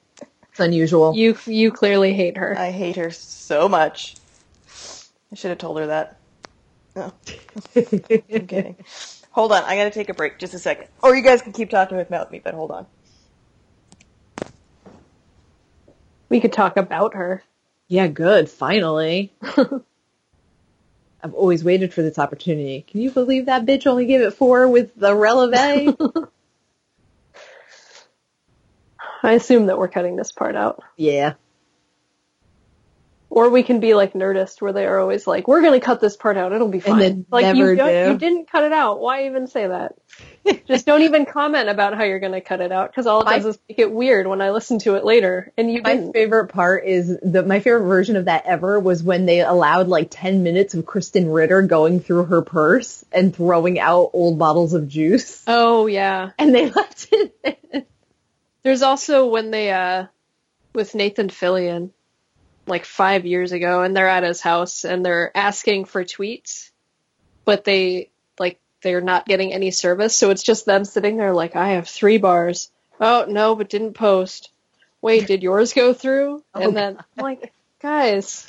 It's unusual. You you clearly hate her. I hate her so much. I should have told her that. No, I'm kidding. Hold on, I gotta take a break just a second. Or you guys can keep talking without me, but hold on. We could talk about her. yeah, good. Finally. I've always waited for this opportunity. Can you believe that bitch only gave it four with the releve? I assume that we're cutting this part out. yeah. Or we can be like Nerdist, where they are always like, "We're gonna cut this part out; it'll be fine." then like you, don't, you didn't cut it out. Why even say that? Just don't even comment about how you're gonna cut it out, because all it My- does is make it weird when I listen to it later. And you My didn't. favorite part is the my favorite version of that ever was when they allowed like 10 minutes of Krysten Ritter going through her purse and throwing out old bottles of juice. Oh yeah. And they left it. There's also when they uh with Nathan Fillion like 5 years ago and they're at his house and they're asking for tweets but they like they're not getting any service so it's just them sitting there like I have 3 bars. Oh no, but didn't post. Wait, did yours go through? Oh, and then I'm like guys,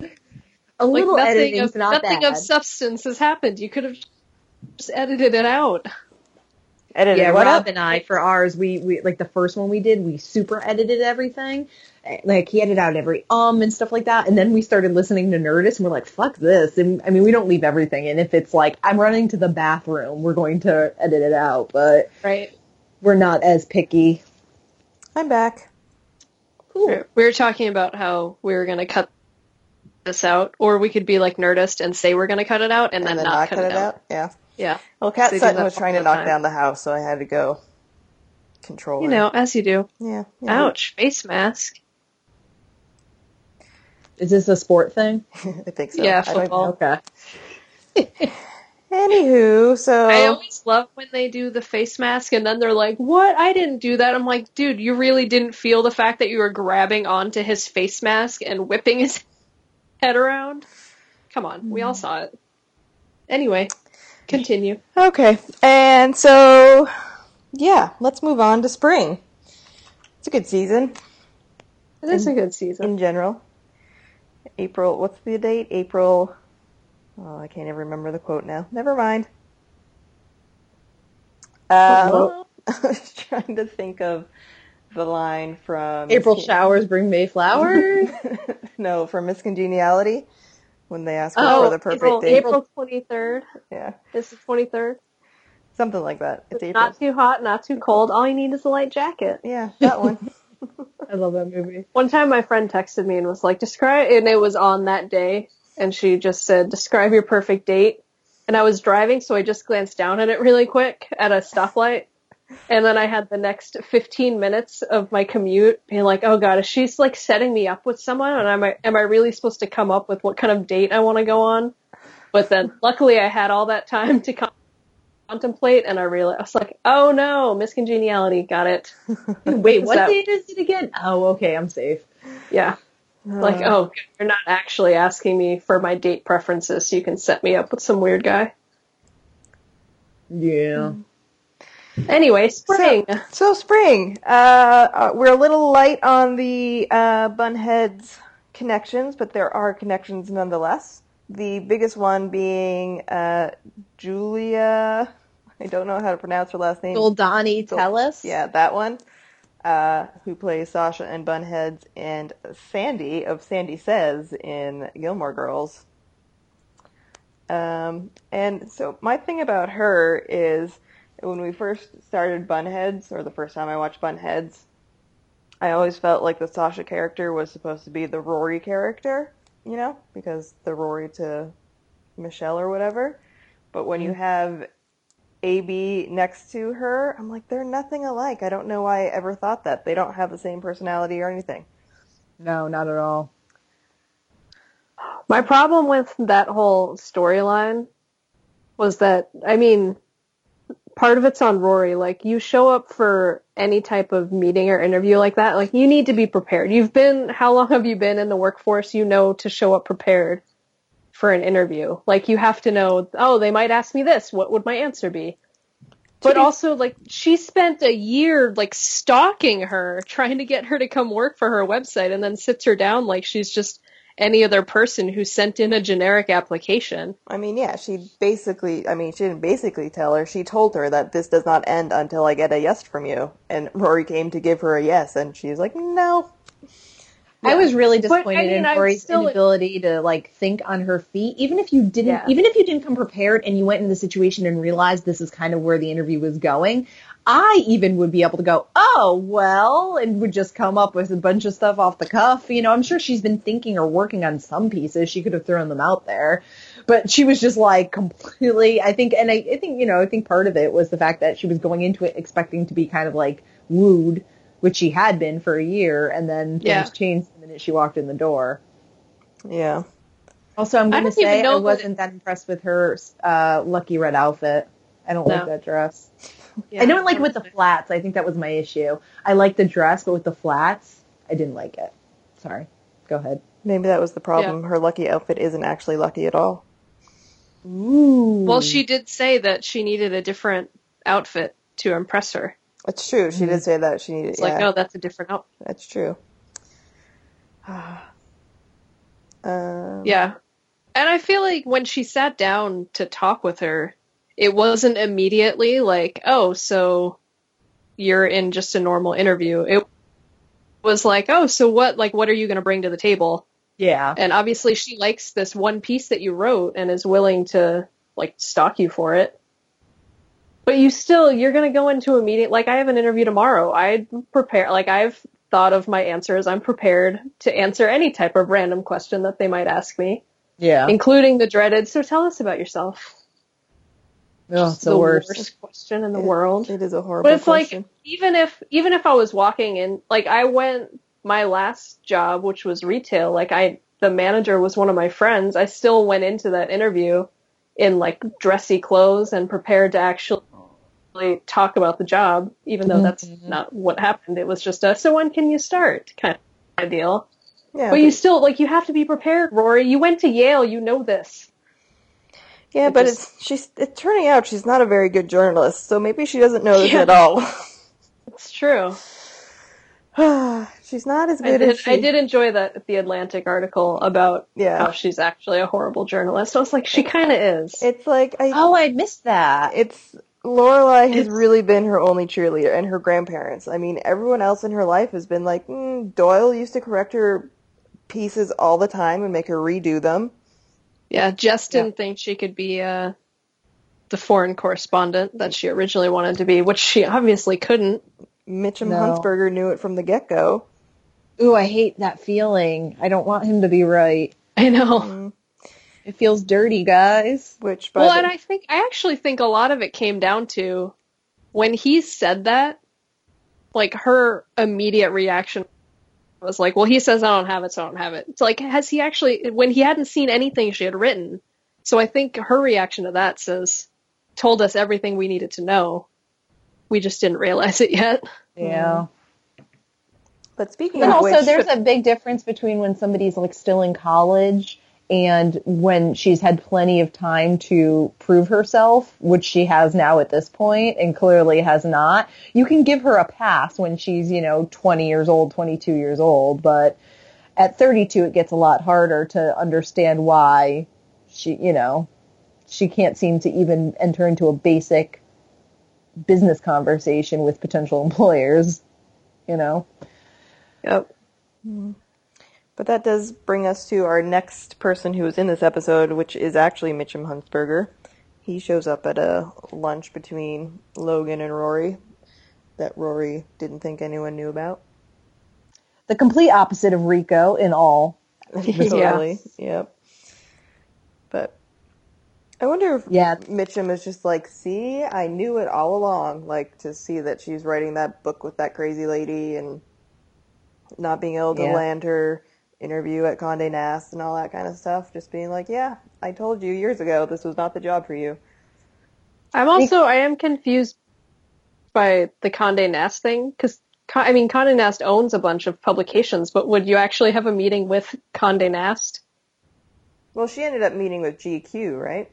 A like little nothing editing's of not nothing bad. of substance has happened. You could have just edited it out. Edited yeah, what Rob up? and I for ours, we, we like the first one we did, we super edited everything. Eh, Like he edited out every um and stuff like that, and then we started listening to Nerdist, and we're like, "Fuck this!" And I mean, we don't leave everything in. If it's like I'm running to the bathroom, we're going to edit it out, but Right. we're not as picky. I'm back. Cool. We were talking about how we were going to cut this out, or we could be like Nerdist and say we're going to cut it out and, then, not, cut, it out. Yeah. Yeah. Well, Cat Sutton was trying to knock time. down the house, so I had to go control You her. know, as you do. Yeah. yeah. Ouch. Face mask. Is this a sport thing? I think so. Yeah, football. Okay. Anywho, so I always love when they do the face mask and then they're like, what? I didn't do that. I'm like, dude, you really didn't feel the fact that you were grabbing onto his face mask and whipping his head around? Come on. We all mm. saw it. Anyway, continue. Okay. And so, yeah, let's move on to spring. It's a good season It is a good season. in general. April, what's the date? April. Oh, I can't even remember the quote now. Never mind. Um. I was trying to think of the line from April showers bring May flowers. no, from Miss Congeniality when they ask Oh, for the perfect April, date. April 23rd. Yeah, This is 23rd. something like that. It's April. Not too hot, not too cold. All you need is a light jacket. Yeah, that one. I love that movie. One time my friend texted me and was like, describe, and it was on that day, and she just said, describe your perfect date. And I was driving, so I just glanced down at it really quick at a stoplight. And then I had the next 15 minutes of my commute being like, oh god, is she like setting me up with someone? And am I, am I really supposed to come up with what kind of date I want to go on? But then luckily I had all that time to con- contemplate and I realized, I was like, oh no, Miss Congeniality, got it. Wait, what that- date is it again? Oh, okay, I'm safe. Yeah. Like, Uh, oh, you're not actually asking me for my date preferences, so you can set me up with some weird guy. Yeah. Anyway, spring. So, so spring. Uh, uh, we're a little light on the uh, Bunheads connections, but there are connections nonetheless. The biggest one being uh, Julia. I don't know how to pronounce her last name. Goldani Telles. Yeah, that one. Uh, who plays Sasha and Bunheads, and Sandy of Sandy Says in Gilmore Girls. Um, and so my thing about her is when we first started Bunheads, or the first time I watched Bunheads, I always felt like the Sasha character was supposed to be the Rory character, you know, because the Rory to Michelle or whatever. But when you mm-hmm. have AB next to her, I'm like, they're nothing alike. I don't know why I ever thought that. They don't have the same personality or anything. No, not at all. My problem with that whole storyline was that, I mean, part of it's on Rory. Like, you show up for any type of meeting or interview like that, like, you need to be prepared. You've been, how long have you been in the workforce? You know to show up prepared for an interview. Like, you have to know, oh, they might ask me this. What would my answer be? But also, like, she spent a year, like, stalking her, trying to get her to come work for her website, and then sits her down like she's just any other person who sent in a generic application. I mean, yeah, she basically, I mean, she didn't basically tell her, she told her that this does not end until I get a yes from you. And Rory came to give her a yes, and she's like, no. I was really But, I disappointed mean, in I'm still- inability to like think on her feet. Even if you didn't, Yeah. even if you didn't come prepared and you went in the situation and realized this is kind of where the interview was going, I even would be able to go, oh well, and would just come up with a bunch of stuff off the cuff. You know, I'm sure she's been thinking or working on some pieces. She could have thrown them out there, but she was just like completely. I think, and I, I think you know, I think part of it was the fact that she was going into it expecting to be kind of like wooed which she had been for a year, and then things Yeah. changed the minute she walked in the door. Yeah. Also, I'm going to say I wasn't that impressed with her uh, lucky red outfit. I don't like that dress. I don't like it with the flats. I think that was my issue. I like the dress, but with the flats, I didn't like it. Sorry. Go ahead. Maybe that was the problem. Her lucky outfit isn't actually lucky at all. Ooh. Well, she did say that she needed a different outfit to impress her. It's true. She did say that she needed. It's yeah, like, no, that's a different outfit. that's true. um, Yeah. And I feel like when she sat down to talk with her, it wasn't immediately like, oh, so you're in just a normal interview. It was like, oh, so what, like, what are you going to bring to the table? Yeah. And obviously she likes this one piece that you wrote and is willing to, like, stalk you for it. But you still, you're going to go into a meeting, like, I have an interview tomorrow. I prepare, like, I've thought of my answers. I'm prepared to answer any type of random question that they might ask me Yeah. including the dreaded. So tell us about yourself. Oh, it's the, worst. question in the It- world. It is a horrible question. But it's question. like even if even if I was walking in, like I went my last job, which was retail. Like I, the manager was one of my friends. I still went into that interview in like dressy clothes and prepared to actually talk about the job, even though that's mm-hmm. not what happened. It was just a so when can you start kind of deal. yeah, But you still like you have to be prepared, Rory. You went to Yale, you know this. yeah, it but just- it's she's it's turning out she's not a very good journalist, so maybe she doesn't know this Yeah. at all. It's true. she's not as I good did, as she. I did enjoy that the Atlantic article about Yeah. how she's actually a horrible journalist. I was like, she kind of is. It's like I. Oh, I missed that. It's Lorelai has really been her only cheerleader, and her grandparents. I mean, everyone else in her life has been like, mm, Doyle used to correct her pieces all the time and make her redo them. yeah, Jess didn't think she could be uh, the foreign correspondent that she originally wanted to be, which she obviously couldn't. Mitchum No. Huntzberger knew it from the get go. Ooh, I hate that feeling. I don't want him to be right. I know. Mm, It feels dirty, guys. which, by Well, the- and I think I actually think a lot of it came down to when he said that, like her immediate reaction was like, "Well, he says I don't have it, so I don't have it." It's like, has he actually? When he hadn't seen anything she had written, so I think her reaction to that says, "Told us everything we needed to know. We just didn't realize it yet." Yeah. but speaking And of also, which, there's a big difference between when somebody's like still in college And when she's had plenty of time to prove herself, which she has now at this point and clearly has not, you can give her a pass when she's, you know, 20 years old, 22 years old. But at 32, it gets a lot harder to understand why she, you know, she can't seem to even enter into a basic business conversation with potential employers, you know? Yep. Mm-hmm. But that does bring us to our next person who was in this episode, which is actually Mitchum Huntzberger. He shows up at a lunch between Logan and Rory that Rory didn't think anyone knew about. The complete opposite of Rico in all. totally. Yep. But I wonder if Yeah. Mitchum is just like, see, I knew it all along. Like to see that she's writing that book with that crazy lady and not being able to Yeah. land her interview at Condé Nast and all that kind of stuff. Just being like, yeah, I told you years ago this was not the job for you. I'm also I am confused by the Condé Nast thing because I mean Condé Nast owns a bunch of publications, but would you actually have a meeting with Condé Nast? Well, she ended up meeting with GQ, right?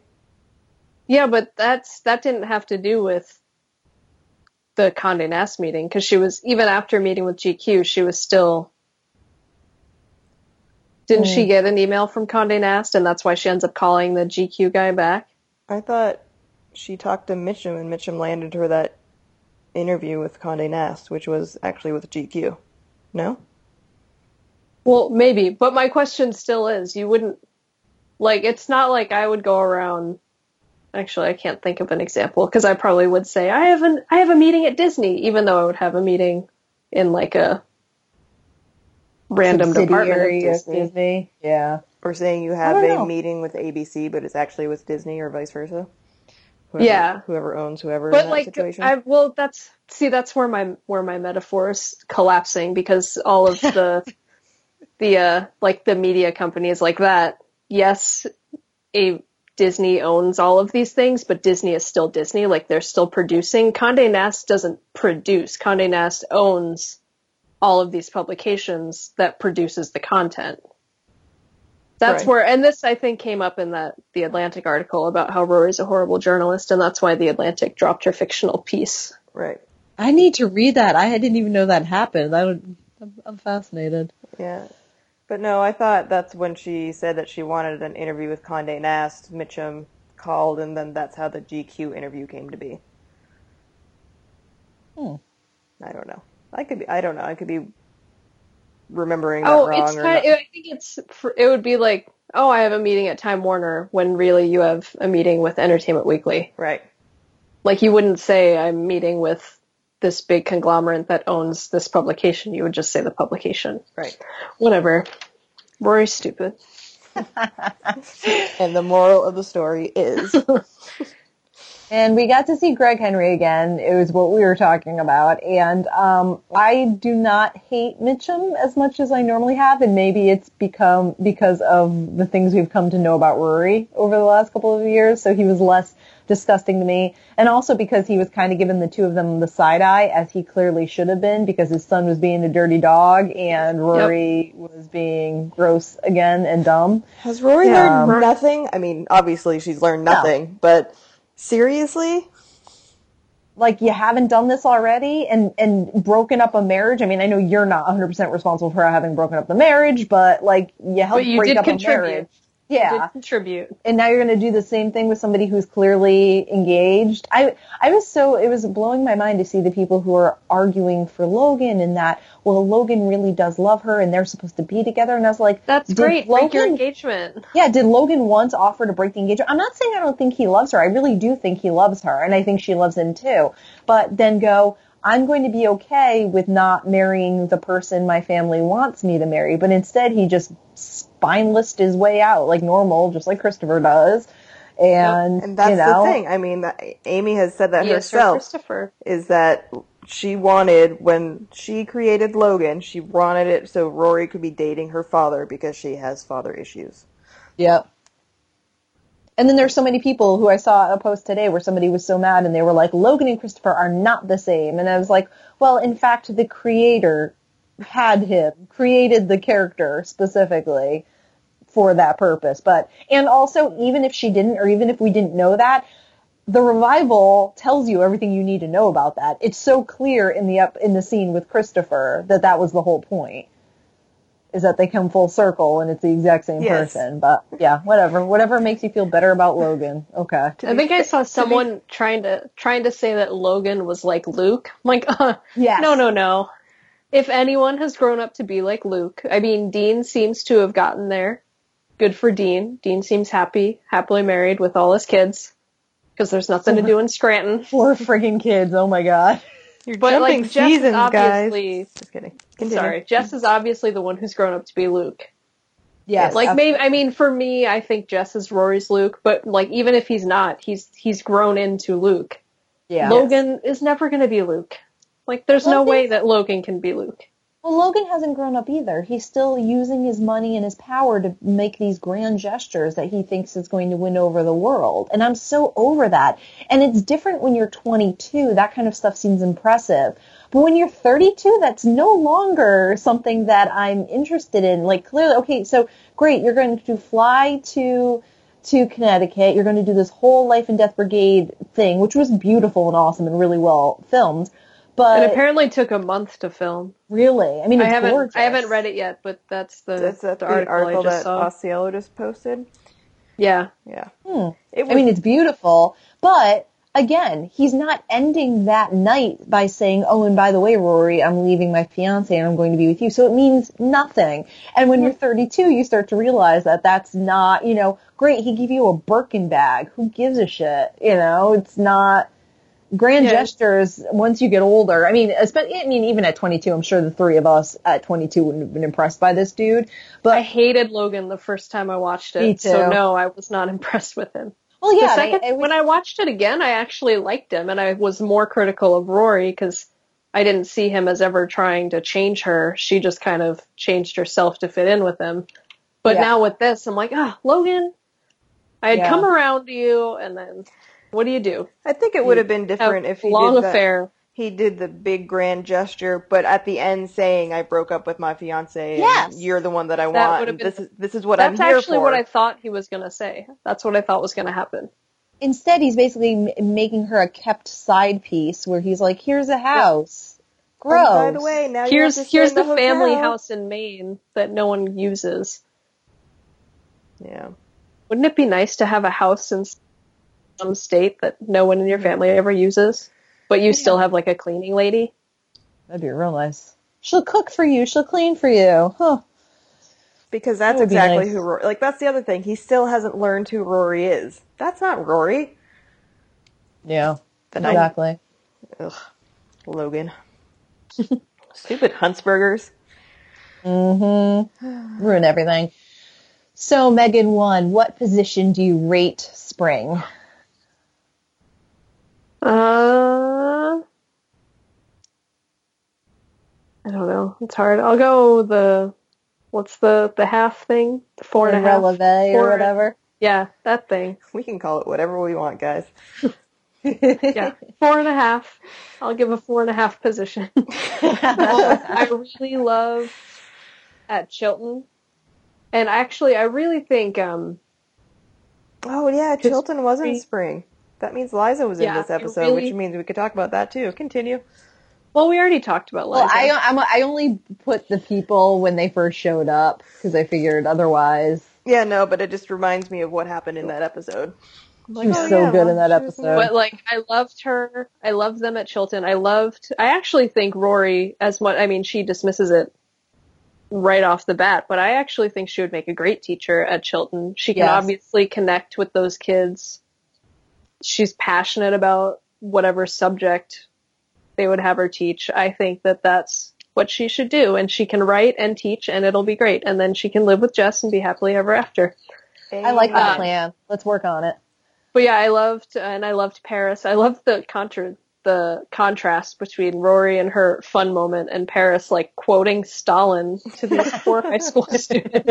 Yeah, but that's that didn't have to do with the Condé Nast meeting because she was even after meeting with GQ, she was still. Didn't she hmm. get an email from Condé Nast, and that's why she ends up calling the GQ guy back? I thought she talked to Mitchum and Mitchum landed her that interview with Condé Nast, which was actually with GQ. No? Well, maybe, but my question still is, you wouldn't like it's not like I would go around actually I can't think of an example because I probably would say I have an I have a meeting at Disney even though I would have a meeting in like a random department of Disney. Disney. Yeah. Or saying you have a know. meeting with ABC, but it's actually with Disney or vice versa. Whoever, Yeah. Whoever owns whoever in But that like situation. I well that's see that's where my where my metaphor is collapsing because all of the the uh like the media companies like that yes a Disney owns all of these things but Disney is still Disney like they're still producing Condé Nast doesn't produce Condé Nast owns all of these publications that produces the content that's Right. where and this I think came up in that the Atlantic article about how Rory's a horrible journalist and that's why the Atlantic dropped her fictional piece right. I need to read that. I didn't even know that happened. I would, I'm, I'm fascinated. Yeah. But no, I thought that's when she said that she wanted an interview with Condé Nast. Mitchum called, and then that's how the GQ interview came to be. Hmm. I don't know. I could be. I don't know. I could be remembering that Oh, wrong. it's or kind not. of, I think it's it would be like, oh, I have a meeting at Time Warner when really you have a meeting with Entertainment Weekly. right. Like you wouldn't say I'm meeting with this big conglomerate that owns this publication. You would just say the publication. Right. Whatever. Rory's stupid. And the moral of the story is And we got to see Greg Henry again. It was what we were talking about. And um, I do not hate Mitchum as much as I normally have. And maybe it's become because of the things we've come to know about Rory over the last couple of years. So he was less disgusting to me. And also because he was kind of giving the two of them the side eye, as he clearly should have been, because his son was being a dirty dog and Rory was being gross again and dumb. has Rory Yeah. learned nothing? I mean, obviously she's learned No. nothing, but seriously, like you haven't done this already and and broken up a marriage. I mean, I know you're not 100% responsible for having broken up the marriage, but like you helped But you break up contribute. a marriage. Yeah. Did contribute. And now you're going to do the same thing with somebody who's clearly engaged. I I was so it was blowing my mind to see the people who are arguing for Logan and that well Logan really does love her and they're supposed to be together and I was like That's great. Break your Logan- engagement. yeah, did Logan once offer to break the engagement? I'm not saying I don't think he loves her. I really do think he loves her, and I think she loves him too. But then go, I'm going to be okay with not marrying the person my family wants me to marry. But instead, he just spineless his way out like normal, just like Christopher does. And, and that's you know, the thing. I mean, that, Amy has said that Yes, sir, herself. Christopher. is that she wanted when she created Logan, she wanted it so Rory could be dating her father because she has father issues. Yep. And then there's so many people who I saw a post today where somebody was so mad and they were like, Logan and Christopher are not the same. And I was like, well, in fact, the creator had him, created the character specifically for that purpose. But, and also, even if she didn't, or even if we didn't know that, the revival tells you everything you need to know about that. It's so clear in the up, in the scene with Christopher that that was the whole point. Is that they come full circle and it's the exact same Yes. person. But yeah, whatever. Whatever makes you feel better about Logan. Okay. I think I saw someone trying to trying to say that Logan was like Luke. I'm like, uh, Yes. no, no, no. If anyone has grown up to be like Luke, I mean, Dean seems to have gotten there. Good for Dean. Dean seems happy, happily married with all his kids. Because there's nothing to do in Scranton. Poor friggin' kids. Oh my god. You're But jumping like, Jess is seasons, guys. obviously, Just kidding. Continue. sorry, Jess is obviously the one who's grown up to be Luke. Yes. like maybe I mean for me I think Jess is Rory's Luke, but like even if he's not, he's he's grown into Luke. Yeah. Logan is never going to be Luke. Like there's no Logan- way that Logan can be Luke. Well, Logan hasn't grown up either. He's still using his money and his power to make these grand gestures that he thinks is going to win over the world. And I'm so over that. And it's different when you're 22. That kind of stuff seems impressive. But when you're 32, that's no longer something that I'm interested in. Like clearly, okay, so great, you're going to fly to to Connecticut. You're going to do this whole Life and Death Brigade thing, which was beautiful and awesome and really well filmed. But And apparently took a month to film. really, I mean, I haven't gorgeous. I haven't read it yet, but that's the, That's that the the article, article, I just that saw. Osceola just posted. yeah. Yeah. Hmm. It was, I mean, it's beautiful, but again, he's not ending that night by saying, "Oh, and by the way, Rory, I'm leaving my fiance and I'm going to be with you." So it means nothing. And when you're 32, you start to realize that that's not, you know, great. He gave you a Birkin bag. Who gives a shit? You know, it's not grand Yeah. gestures once you get older. I mean, especially, I mean, even at 22, I'm sure the three of us at 22 wouldn't have been impressed by this dude. But I hated Logan the first time I watched it. Me So no, I was not impressed with him. well, yeah, and I- second, I was- when I watched it again, I actually liked him, and I was more critical of Rory because I didn't see him as ever trying to change her. She just kind of changed herself to fit in with him. But Yeah. now with this, I'm like, ah, Logan, I had Yeah. come around to you, and then what do you do? I think it would have been different if he long did the, affair. he did the big grand gesture, but at the end saying, "I broke up with my fiance, and Yes. you're the one that I That want." would have and been- this is this is what That's I'm here for. That's actually for. what I thought he was going to say. That's what I thought was going to happen. Instead, he's basically m- making her a kept side piece where he's like, "Here's a house." Oh, Gross. by the way, now Here's you have to stay here's in the, the, family hotel. house in Maine that no one uses. Yeah. Wouldn't it be nice to have a house in some state that no one in your family ever uses, but you still have like a cleaning lady? That'd be real nice. She'll cook for you. She'll clean for you. Huh. Because that's That would be exactly nice. who Rory. Like that's the other thing. He still hasn't learned who Rory is. That's not Rory. Yeah. But I- Exactly. Ugh, Logan. Stupid Huntzbergers. Mm-hmm. Ruin everything. So, Megan one, what position do you rate Spring? Uh, I don't know. It's hard. I'll go the what's the the half thing? The four and a half. Releve Four- or whatever. Yeah, that thing. We can call it whatever we want, guys. Yeah, four and a half. I'll give a four and a half position. I really love at Chilton, and actually, I really think um Oh yeah, Chilton was in we- spring. That means Liza was in this episode, really- which means we could talk about that too. Continue. well, we already talked about Well, Liza. I I'm, I only put the people when they first showed up because I figured otherwise. Yeah, no, but it just reminds me of what happened in that episode. I'm like, She was oh, so yeah, good well, in that episode. But like, I loved her. I loved them at Chilton. I loved. I actually think Rory, as much. I mean, she dismisses it right off the bat, but I actually think she would make a great teacher at Chilton. She can Yes. obviously connect with those kids. She's passionate about whatever subject they would have her teach. I think that that's what she should do, and she can write and teach, and it'll be great. And then she can live with Jess and be happily ever after. I like that Uh, plan. Let's work on it. But yeah, I loved and I loved Paris. I loved the contra the contrast between Rory and her fun moment and Paris like quoting Stalin to these poor high school students.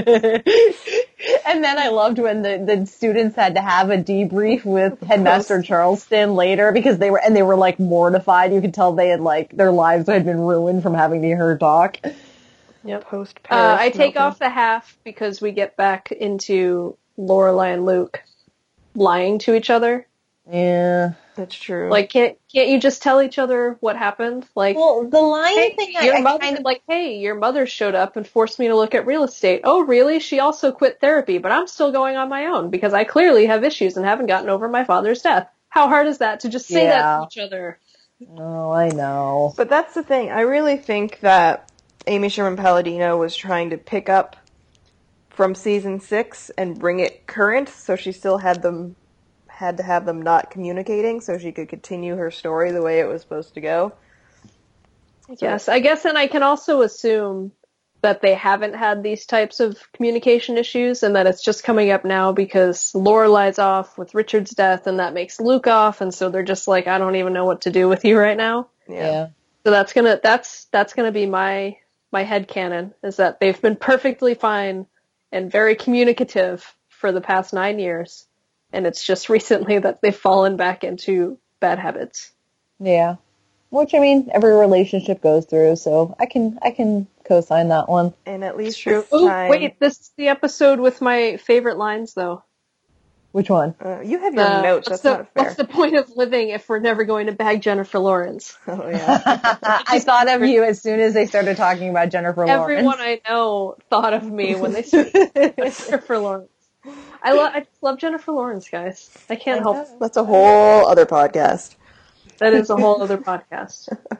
and then I loved when the, the students had to have a debrief with Headmaster Charleston later because they were and they were like mortified. You could tell they had like their lives had been ruined from having to hear her talk. Yep. Post Uh, I take off the half because we get back into Lorelai and Luke lying to each other. Yeah. That's true. Like, can't can't you just tell each other what happened? Like, Well, the line hey, thing, your I, I mother, kind of like, hey, your mother showed up and forced me to look at real estate. Oh, really? She also quit therapy, but I'm still going on my own because I clearly have issues and haven't gotten over my father's death. How hard is that to just say that to each other? Oh, I know. But that's the thing. I really think that Amy Sherman Palladino was trying to pick up from season six and bring it current, so she still had them had to have them not communicating, so she could continue her story the way it was supposed to go. Yes, I guess, and I can also assume that they haven't had these types of communication issues and that it's just coming up now because Lorelai's off with Richard's death and that makes Luke off and so they're just like, I don't even know what to do with you right now. Yeah. So that's gonna, that's, that's gonna be my, my head canon is that they've been perfectly fine and very communicative for the past nine years. And it's just recently that they've fallen back into bad habits. Yeah. Which I mean, every relationship goes through, so I can I can co-sign that one. And at least True. this Oh, time, wait, this is the episode with my favorite lines though. Which one? uh, you have your Uh, notes. what's That's the, not fair. What's the point of living if we're never going to bag Jennifer Lawrence? Oh yeah. I thought of you as soon as they started talking about Jennifer Everyone Lawrence. Everyone I know thought of me when they said Jennifer Lawrence. I love I love Jennifer Lawrence, guys. I can't help it. That's a whole other podcast. That is a whole other podcast.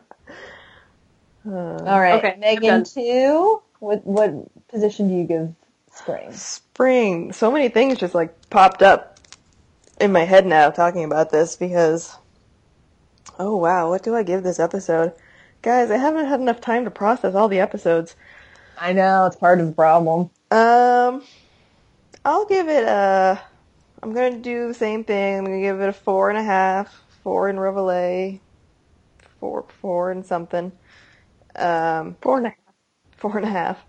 Uh, All right, Okay, Megan done. two. What what position do you give Spring? spring. So many things just like popped up in my head now talking about this because oh wow, what do I give this episode? Guys, I haven't had enough time to process all the episodes. I know it's part of the problem. Um I'll give it a I'm gonna do the same thing. I'm gonna give it a four and a half, four in relevé, four four and something. Um Four and a half. four and a half.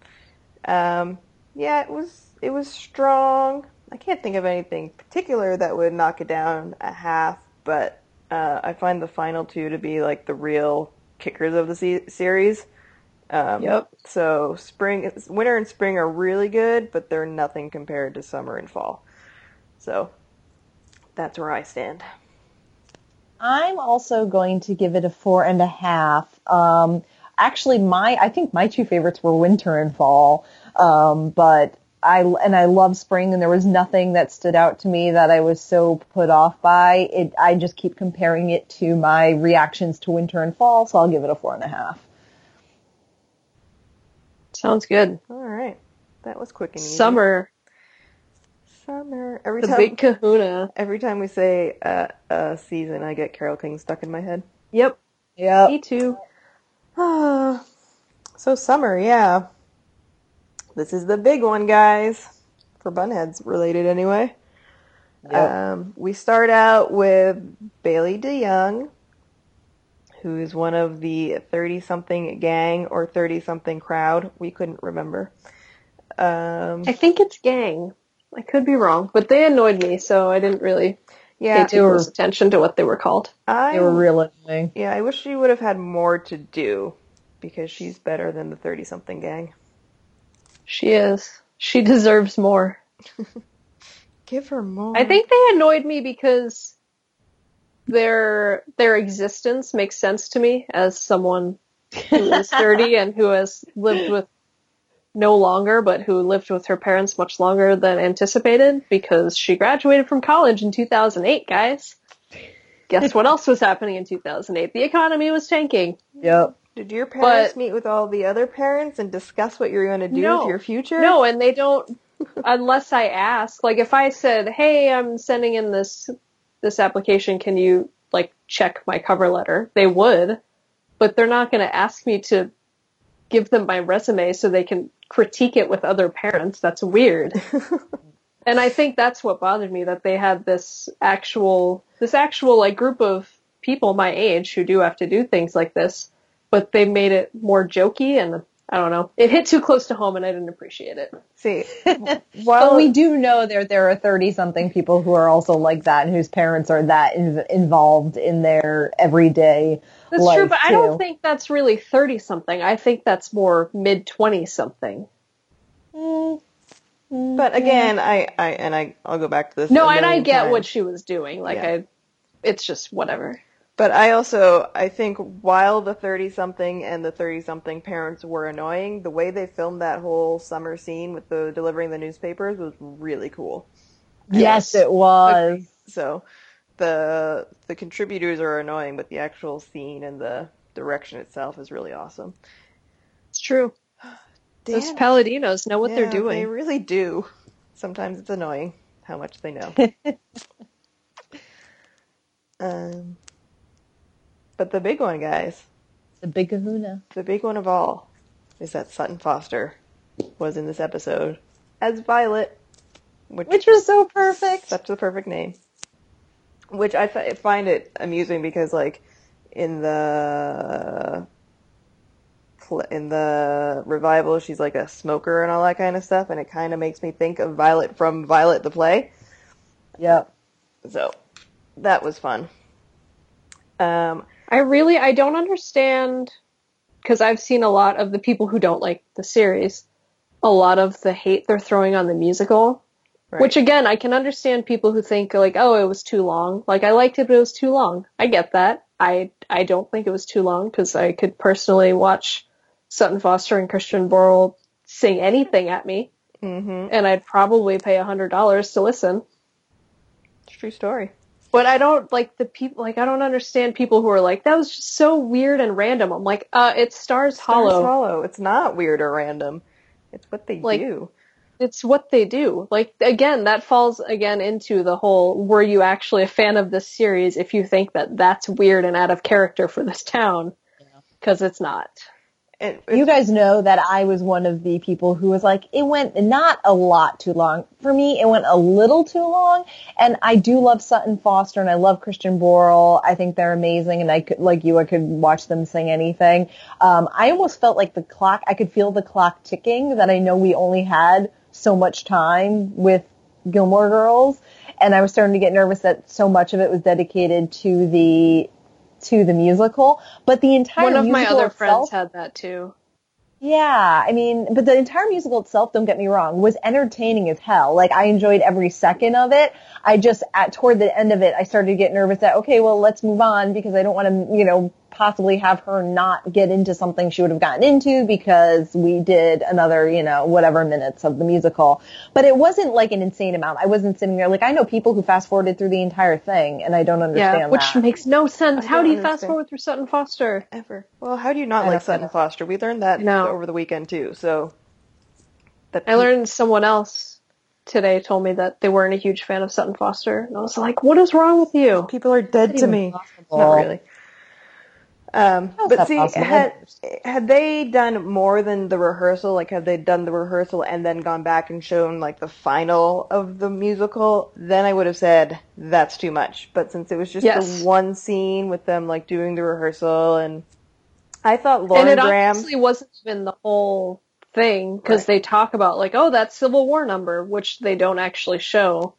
Um, yeah, it was it was strong. I can't think of anything particular that would knock it down a half, but uh, I find the final two to be like the real kickers of the se- series. Um, Yep. So spring, winter, and spring are really good, but they're nothing compared to summer and fall. So that's where I stand. I'm also going to give it a four and a half. Um, actually, my I think my two favorites were winter and fall, um, but I and I love spring, and there was nothing that stood out to me that I was so put off by. It I just keep comparing it to my reactions to winter and fall, so I'll give it a four and a half. Sounds good. All right, that was quick and easy. Summer, summer. Every the time, big kahuna. every time we say uh, a season, I get Carole King stuck in my head. Yep, Yeah. me too. Ah, so summer, yeah. This is the big one, guys. For Bunheads related, anyway. Yep. Um, we start out with Bailey DeYoung, who is one of the 30 something gang or 30 something crowd. We couldn't remember. Um, I think it's gang. I could be wrong, but they annoyed me, so I didn't really yeah, pay too close attention to what they were called. I, They were real annoying. yeah, I wish she would have had more to do because she's better than the 30 something gang. She is. She deserves more. Give her more. I think they annoyed me because their their existence makes sense to me as someone who is 30 and who has lived with no longer, but who lived with her parents much longer than anticipated because she graduated from college in 2008, guys. Guess what else was happening in 2008? The economy was tanking. Yep. Did your parents But- meet with all the other parents and discuss what you're going to do No. with your future? No, and they don't unless I ask. Like if I said, "Hey, I'm sending in this this application, can you like check my cover letter?" They would, but they're not going to ask me to give them my resume so they can critique it with other parents. That's weird. and I think that's what bothered me that they had this actual this actual like group of people my age who do have to do things like this, but they made it more jokey and I don't know. It hit too close to home and I didn't appreciate it. See, But while we do know there there are 30 something people who are also like that and whose parents are that in, involved in their everyday That's life true, but I don't think that's really 30 something. I think that's more mid 20 something. Mm, But yeah. again, I, I and I I'll go back to this. No, and I get what she was doing. Like Yeah. I it's just whatever. But I also I think while the thirty something and the thirty something parents were annoying, the way they filmed that whole summer scene with the delivering the newspapers was really cool. yes, it was. So the the contributors are annoying, but the actual scene and the direction itself is really awesome. It's true. Those Palladinos know what they're doing. They really do. Sometimes it's annoying how much they know. um, but the big one, guys, The big kahuna. the big one of all, is that Sutton Foster was in this episode as Violet, which, Which was so perfect. such the perfect name. Which I fi- find it amusing because, like, in the in the revival, she's like a smoker and all that kind of stuff, and it kind of makes me think of Violet from Violet the play. Yep. So that was fun. Um, I really I don't understand because I've seen a lot of the people who don't like the series, a lot of the hate they're throwing on the musical. right. Which again, I can understand people who think like, oh, it was too long. Like I liked it, but it was too long. I get that. I I don't think it was too long because I could personally watch Sutton Foster and Christian Borle sing anything at me, hmm and I'd probably pay a hundred dollars to listen. It's a true story. But I don't like the people. Like I don't understand people who are like, that was just so weird and random. I'm like, uh, it stars Stars Hollow. Hollow. It's not weird or random. It's what they Like- do. it's what they do. Like again, that falls again into the whole were you actually a fan of this series if you think that that's weird and out of character for this town because it's not. And You guys know that I was one of the people who was like, it went not a lot too long. For me, it went a little too long. And I do love Sutton Foster and I love Christian Borle. I think they're amazing and I could, like you, I could watch them sing anything. Um, I almost felt like the clock, I could feel the clock ticking that I know we only had so much time with Gilmore Girls. And I was starting to get nervous that so much of it was dedicated to the, to the musical. But the entire One of my other itself- friends had that too. yeah, I mean, but the entire musical itself, don't get me wrong, was entertaining as hell. Like I enjoyed every second of it. I just at toward the end of it, I started to get nervous that okay, well, let's move on because I don't want to, you know, possibly have her not get into something she would have gotten into because we did another, you know, whatever minutes of the musical. But it wasn't like an insane amount. I wasn't sitting there like I know people who fast forwarded through the entire thing, and I don't understand Yeah, which that. makes no sense. I How don't do you fast forward through Sutton Foster? ever. Well, how do you not I like Sutton know. Foster? We learned that No. over the weekend too. So that I learned someone else today told me that they weren't a huge fan of Sutton Foster, and I was like, "What is wrong with you?" people are dead to me. possible. Not really. Um, but see, possible? had had they done more than the rehearsal, like had they done the rehearsal and then gone back and shown like the final of the musical, then I would have said that's too much. But since it was just Yes. the one scene with them like doing the rehearsal, and I thought Lauren and it Graham, wasn't even the whole thing because Right. they talk about like, oh, that Civil War number, which they don't actually show.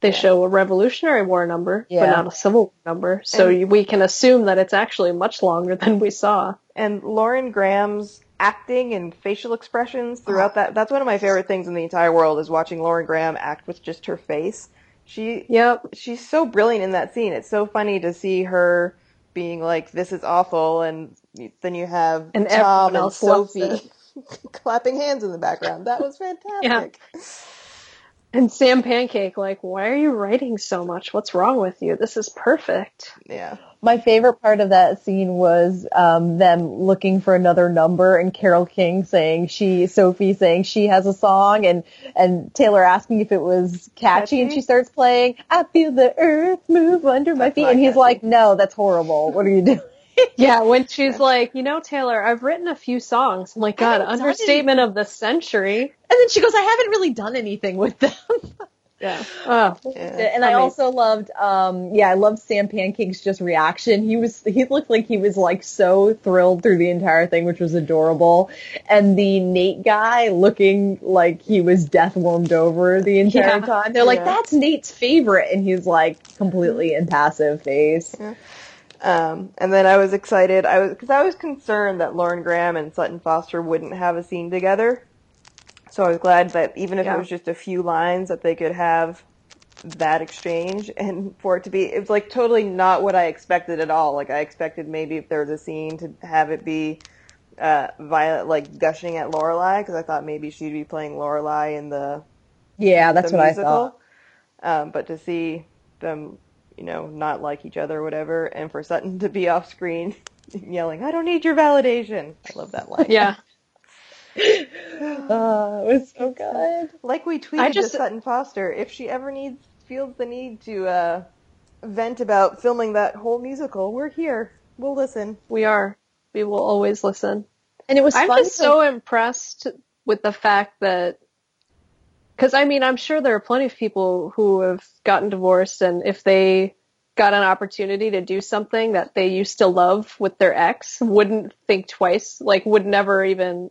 They Yeah. show a Revolutionary War number, Yeah. but not a Civil War number. So And- we can assume that it's actually much longer than we saw. and Lauren Graham's acting and facial expressions throughout that that's one of my favorite things in the entire world is watching Lauren Graham act with just her face. She Yep. she's so brilliant in that scene. It's so funny to see her being like, "This is awful," and then you have And Tom and Sophie clapping hands in the background. That was fantastic. And Sam Pancake, like, why are you writing so much? What's wrong with you? This is perfect. Yeah, My favorite part of that scene was um, them looking for another number and Carole King saying she, Sophie saying she has a song and, and Taylor asking if it was catchy, and she starts playing, I feel the earth move under my That's feet and he's catchy. like, no, that's horrible. What are you doing? Yeah, when she's like, you know, Taylor, I've written a few songs. I'm like, God, understatement of the century. And then she goes, I haven't really done anything with them. Yeah. Oh, Yeah. And I Amazing. also loved, um, yeah, I loved Sam Pancake's just reaction. He was, he looked like he was like so thrilled through the entire thing, which was adorable. And the Nate guy looking like he was death warmed over the entire Yeah. time. They're like, Yeah. that's Nate's favorite. And he's like completely impassive face. Um, and then I was excited. I was because I was concerned that Lauren Graham and Sutton Foster wouldn't have a scene together. So I was glad that even if Yeah. it was just a few lines, that they could have that exchange, and for it to be, it was like totally not what I expected at all. Like I expected maybe if there was a scene to have it be uh, Violet like gushing at Lorelai because I thought maybe she'd be playing Lorelai in the Yeah, that's the what musical. I thought. Um, but to see them, you know, not like each other or whatever, and for Sutton to be off screen yelling, "I don't need your validation," I love that line. yeah. Uh, it was so good. Like we tweeted I just- to Sutton Foster, if she ever needs feels the need to uh, vent about filming that whole musical, we're here. We'll listen. We are. We will always listen. And it was I'm fun. just so impressed with the fact that, because I mean, I'm sure there are plenty of people who have gotten divorced, and if they got an opportunity to do something that they used to love with their ex, wouldn't think twice, like would never even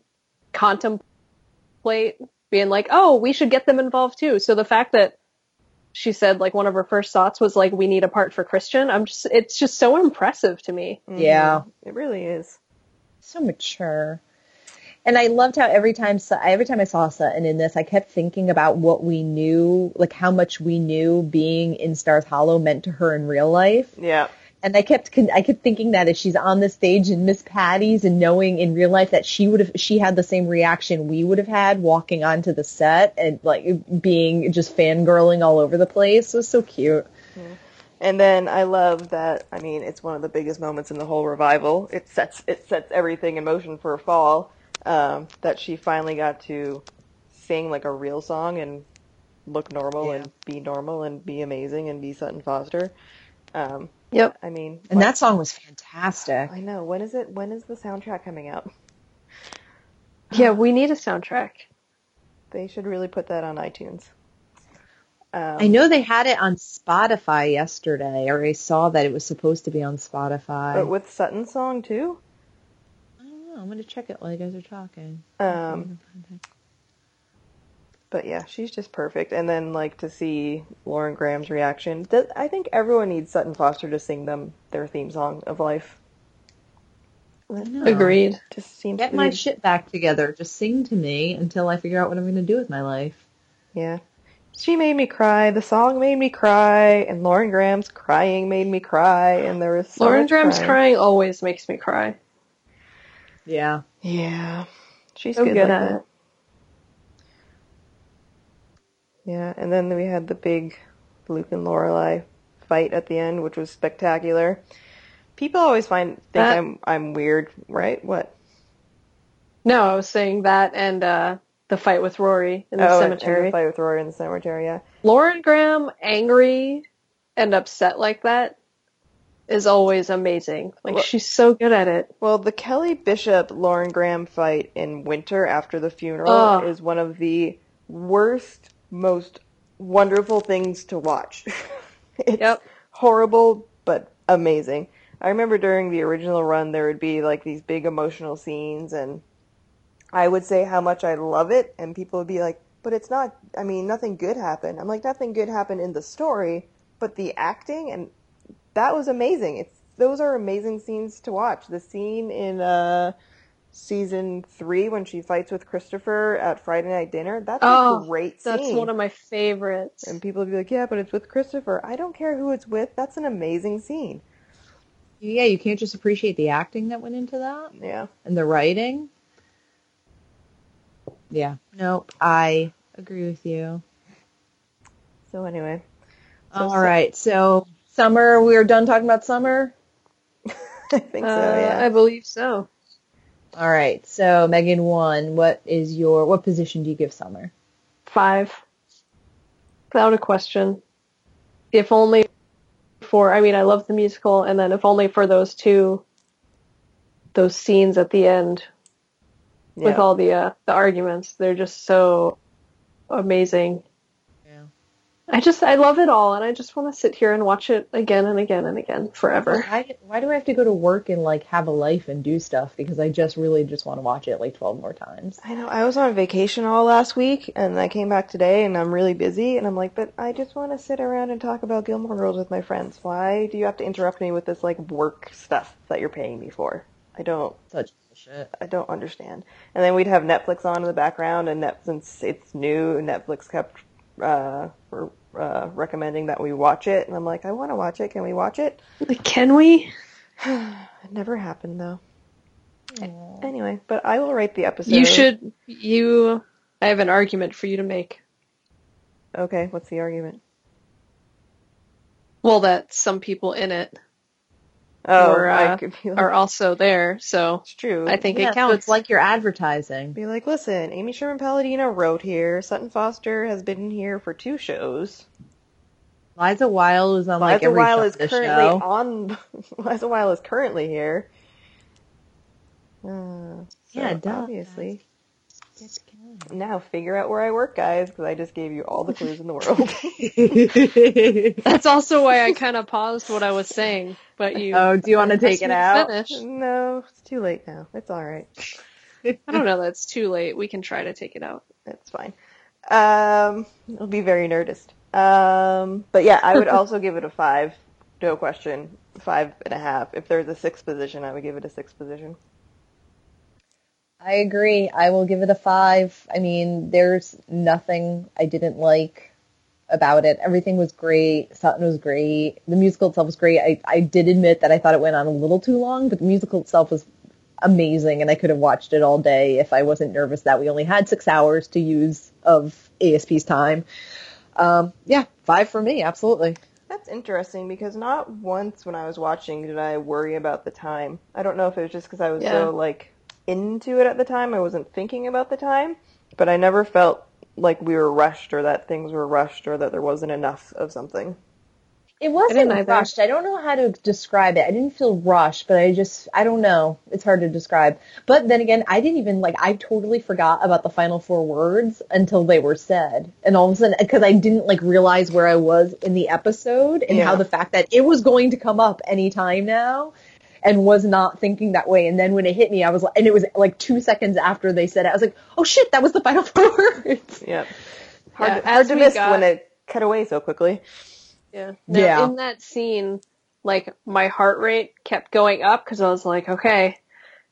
contemplate being like, oh, we should get them involved too. So the fact that she said like one of her first thoughts was like, we need a part for Christian. I'm just, it's just so impressive to me. Yeah. Mm-hmm. It really is. so mature. And I loved how every time every time I saw Sutton in this, I kept thinking about what we knew, like how much we knew being in Stars Hollow meant to her in real life. Yeah. And I kept I kept thinking that if she's on the stage in Miss Patty's and knowing in real life that she would have she had the same reaction we would have had walking onto the set and like being just fangirling all over the place it was so cute. And then I love that. I mean, it's one of the biggest moments in the whole revival. It sets it sets everything in motion for a fall. Um, that she finally got to sing like a real song and look normal Yeah. and be normal and be amazing and be Sutton Foster. Um, Yep. I mean, And what- that song was fantastic. I know. When is it? When is the soundtrack coming out? Yeah, we need a soundtrack. They should really put that on iTunes. Um, I know they had it on Spotify yesterday, or I saw that it was supposed to be on Spotify. but with Sutton's song too. I don't know. I'm gonna check it while you guys are talking. Um, but yeah, she's just perfect. And then like to see Lauren Graham's reaction. Th- I think everyone needs Sutton Foster to sing them their theme song of life. Agreed. Just seems Get to my be- shit back together. Just sing to me until I figure out what I'm gonna do with my life. Yeah. She made me cry. The song made me cry, and Lauren Graham's crying made me cry, and there was so Lauren Graham's crying. crying always makes me cry. Yeah. Yeah, she's So good, good like at that. it. Yeah, and then we had the big Luke and Lorelai fight at the end, which was spectacular. People always find think That- I'm I'm weird, right? What? No, I was saying that and uh, the fight with Rory in the oh, and- and cemetery. the fight with Rory in the cemetery. Yeah, Lauren Graham angry and upset like that is always amazing. Like Well- she's so good at it. Well, the Kelly Bishop Lauren Graham fight in Winter after the funeral Ugh. is one of the worst, most wonderful things to watch. it's Yep. horrible but amazing. I remember during the original run there would be like these big emotional scenes and I would say how much I love it and people would be like, "But it's not I mean, nothing good happened." I'm like, "Nothing good happened in the story, but the acting and that was amazing. It's those are amazing scenes to watch. The scene in uh season 3 when she fights with Christopher at Friday night dinner, that's Oh, a great scene. That's one of my favorites. and people would be like, "Yeah, but it's with Christopher." I don't care who it's with. That's an amazing scene. Yeah, you can't just appreciate the acting that went into that Yeah. and the writing. Yeah. Nope. I agree with you. So anyway, So All su- right. So summer, we're done talking about summer. I think so. Uh, Yeah. I believe so. All right. So Megan one, what is your what position do you give summer? Five. Without a question. If only for, I mean, I love the musical, and then if only for those two, those scenes at the end with all the uh, the arguments, they're just so amazing. I just I love it all, and I just want to sit here and watch it again and again and again forever. Why, why do I have to go to work and like have a life and do stuff? Because I just really just want to watch it like 12 more times. I know. I was on vacation all last week, and I came back today, and I'm really busy, and I'm like, but I just want to sit around and talk about Gilmore Girls with my friends. Why do you have to interrupt me with this like work stuff that you're paying me for? I don't. Such bullshit. I don't understand. And then we'd have Netflix on in the background, and Net, since it's new, Netflix kept uh, re- uh, recommending that we watch it, and I'm like, I want to watch it. Can we watch it? Can we? It never happened though. Anyway, but I will write the episode. You should. You. I have an argument for you to make. Okay, what's the argument? Well, that some people in it Oh, Or, I uh, could be like, are also there, so it's true. I think Yeah, it so counts. it's like you're advertising. Be like, listen, Amy Sherman Palladino wrote here. Sutton Foster has been here for two shows. Liza Weil is on like Liza every Weil is currently show. on. Liza Weil is currently here. Uh, Yeah, so duh. Obviously. Now figure out where I work, guys, because I just gave you all the clues in the world. that's also why I kind of paused what I was saying. But you, oh, do you want to take it out? finish. no, it's too late now. It's all right. I don't know. That's too late. We can try to take it out. It's fine. Um, it'll be very nerdist. Um, but yeah, I would also give it a five. No question. Five and a half. If there's a sixth position, I would give it a sixth position. I agree. I will give it a five. I mean, there's nothing I didn't like about it. Everything was great. Sutton was great. The musical itself was great. I, I did admit that I thought it went on a little too long, but the musical itself was amazing and I could have watched it all day if I wasn't nervous that we only had six hours to use of ASP's time. Um, yeah, five for me, absolutely. That's interesting because not once when I was watching did I worry about the time. I don't know if it was just because I was Yeah. so like into it at the time. I wasn't thinking about the time, but I never felt like we were rushed or that things were rushed or that there wasn't enough of something. It wasn't didn't rushed. I don't know how to describe it. I didn't feel rushed, but I just, I don't know. It's hard to describe. But then again, I didn't even, like, I totally forgot about the final four words until they were said. And all of a sudden, because I didn't, like, realize where I was in the episode and Yeah. how the fact that it was going to come up anytime now and was not thinking that way. And then when it hit me, I was like, and it was like two seconds after they said it, I was like, oh shit, that was the final four words. Yep. Hard, Yeah, to, hard to miss got- when it cut away so quickly. Yeah. Now, Yeah. In that scene, like my heart rate kept going up because I was like, okay,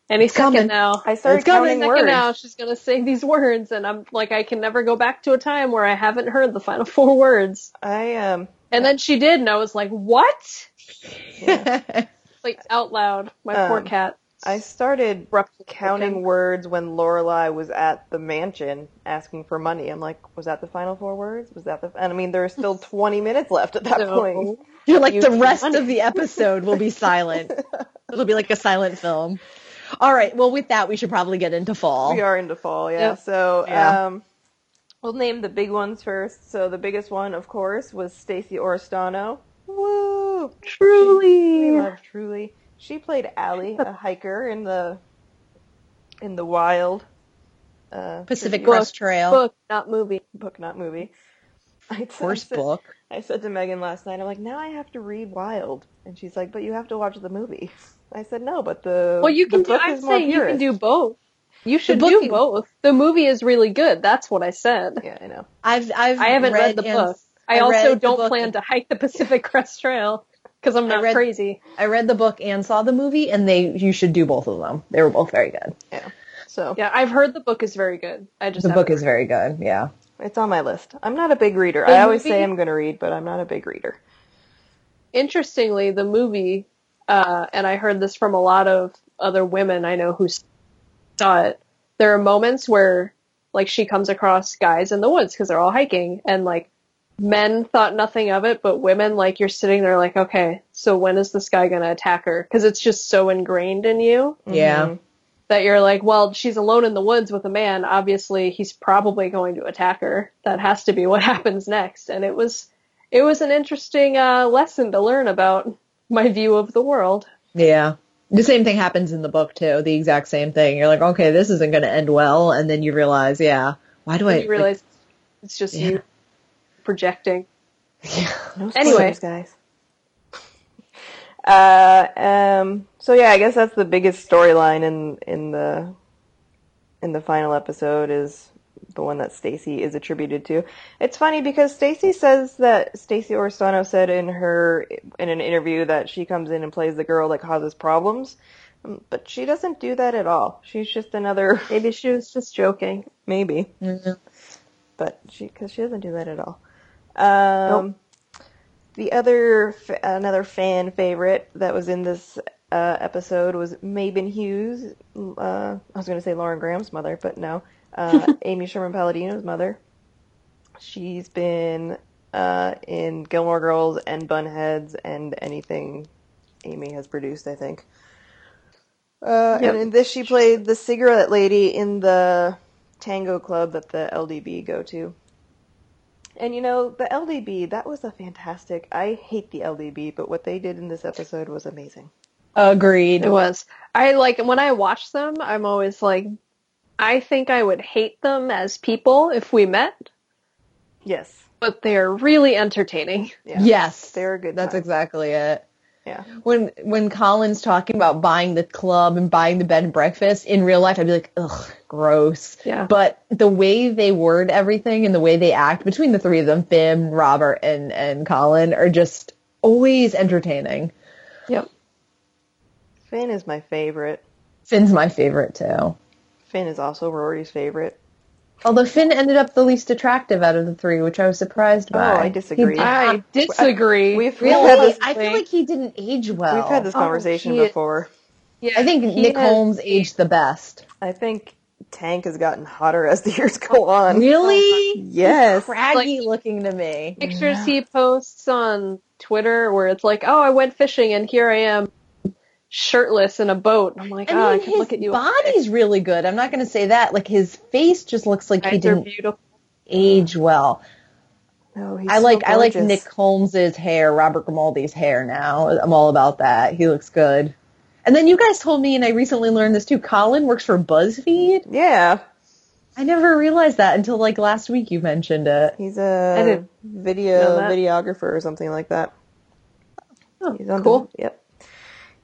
any second coming. now. I started It's coming. counting Second words. now, she's gonna say these words, and I'm like, I can never go back to a time where I haven't heard the final four words. I um And then she did, and I was like, what? Like out loud, my poor Um, cat. I started abruptly counting spoken. words when Lorelai was at the mansion asking for money. I'm like, was that the final four words? Was that the? And I mean, there's still 20 minutes left at that No. point. You're like, You the rest money. of the episode will be silent. It'll be like a silent film. All right. Well, with that, we should probably get into fall. We are into fall, yeah. Yep. So, Yeah. um, we'll name the big ones first. So the biggest one, of course, was Stacey Oristano. Woo! We Truly. love Truly. She played Allie, a hiker in the in the wild. Uh, Pacific Virginia- Crest Trail. Book, not movie. book, not movie. I, Horse I said, book. I said to Megan last night, I'm like, now I have to read Wild, and she's like, but you have to watch the movie. I said, no, but the Well, you the can do. book I'm is saying you can do both. You should do both. The movie is really good. That's what I said. Yeah, I know. I've I've I haven't read, the book. I, I also don't plan and- to hike the Pacific Crest Trail because I'm I not read- crazy. I read the book and saw the movie, and they you should do both of them. They were both very good. Yeah. So Yeah, I've heard the book is very good. I just The haven't book is very good. Yeah. it's on my list. I'm not a big reader. The I always movie- say I'm going to read, but I'm not a big reader. interestingly, the movie, uh, and I heard this from a lot of other women I know who saw it. There are moments where, like, she comes across guys in the woods because they're all hiking, and like, men thought nothing of it, but women, like, you're sitting there, like, okay, so when is this guy gonna attack her? Because it's just so ingrained in you Yeah. That you're like, well, she's alone in the woods with a man. Obviously, he's probably going to attack her. That has to be what happens next. And it was, it was an interesting uh, lesson to learn about my view of the world. Yeah. The same thing happens in the book too. The exact same thing. You're like, okay, this isn't going to end well, and then you realize, yeah, why do I? You realize it's just Yeah. you projecting. Yeah. No Anyway. spoilers, guys. Uh, um, so yeah, I guess that's the biggest storyline in in the in the final episode is the one that Stacy is attributed to. It's funny because Stacy says that Stacy Oristano said in her in an interview that she comes in and plays the girl that causes problems, Um, but she doesn't do that at all. She's just another Maybe she was just joking. maybe, Mhm. but she because she doesn't do that at all. Um, The other f- another fan favorite that was in this uh, episode was Mabon Hughes. Uh, I was going to say Lauren Graham's mother, but no, uh, Amy Sherman Palladino's mother. She's been uh, in Gilmore Girls and Bunheads and anything Amy has produced, I think. Uh, Yep. And in this, she played the cigarette lady in the tango club that the LDB go to. And you know, the LDB, that was a fantastic. I hate the LDB, but what they did in this episode was amazing. Agreed. It was. I like when I watch them, I'm always like, I think I would hate them as people if we met, Yes. but they're really entertaining. Yeah. Yes, They're a good That's time. exactly it. Yeah. When when Colin's talking about buying the club and buying the bed and breakfast in real life, I'd be like, ugh, gross. Yeah. But the way they word everything and the way they act between the three of them, Finn, Robert, and and Colin, are just always entertaining. Yep. Finn is my favorite. Finn's my favorite too. Finn is also Rory's favorite. Although Finn ended up the least attractive out of the three, which I was surprised by. Oh. I disagree. He- I disagree. We've, we've really? had this. I feel like he didn't age well. We've had this Oh, conversation he- before. yeah, I think Nick has- Holmes aged the best. I think Tanc has gotten hotter as the years go on. Really? Yes. Craggy looking to me. pictures he posts on Twitter where it's like, oh, I went fishing and here I am shirtless in a boat. I'm like, I oh, mean, I could his look at you. body's really good. I'm not going to say that. Like his face just looks like he Eyes are didn't beautiful. age well. No, he's I so like I like. Nick Holmes's hair, Robert Grimaldi's hair. Now I'm all about that. He looks good. And then you guys told me, and I recently learned this too. Colin works for BuzzFeed. Yeah, I never realized that until like last week. You mentioned it. he's a video videographer or something like that. Oh, He's on cool. The, yep.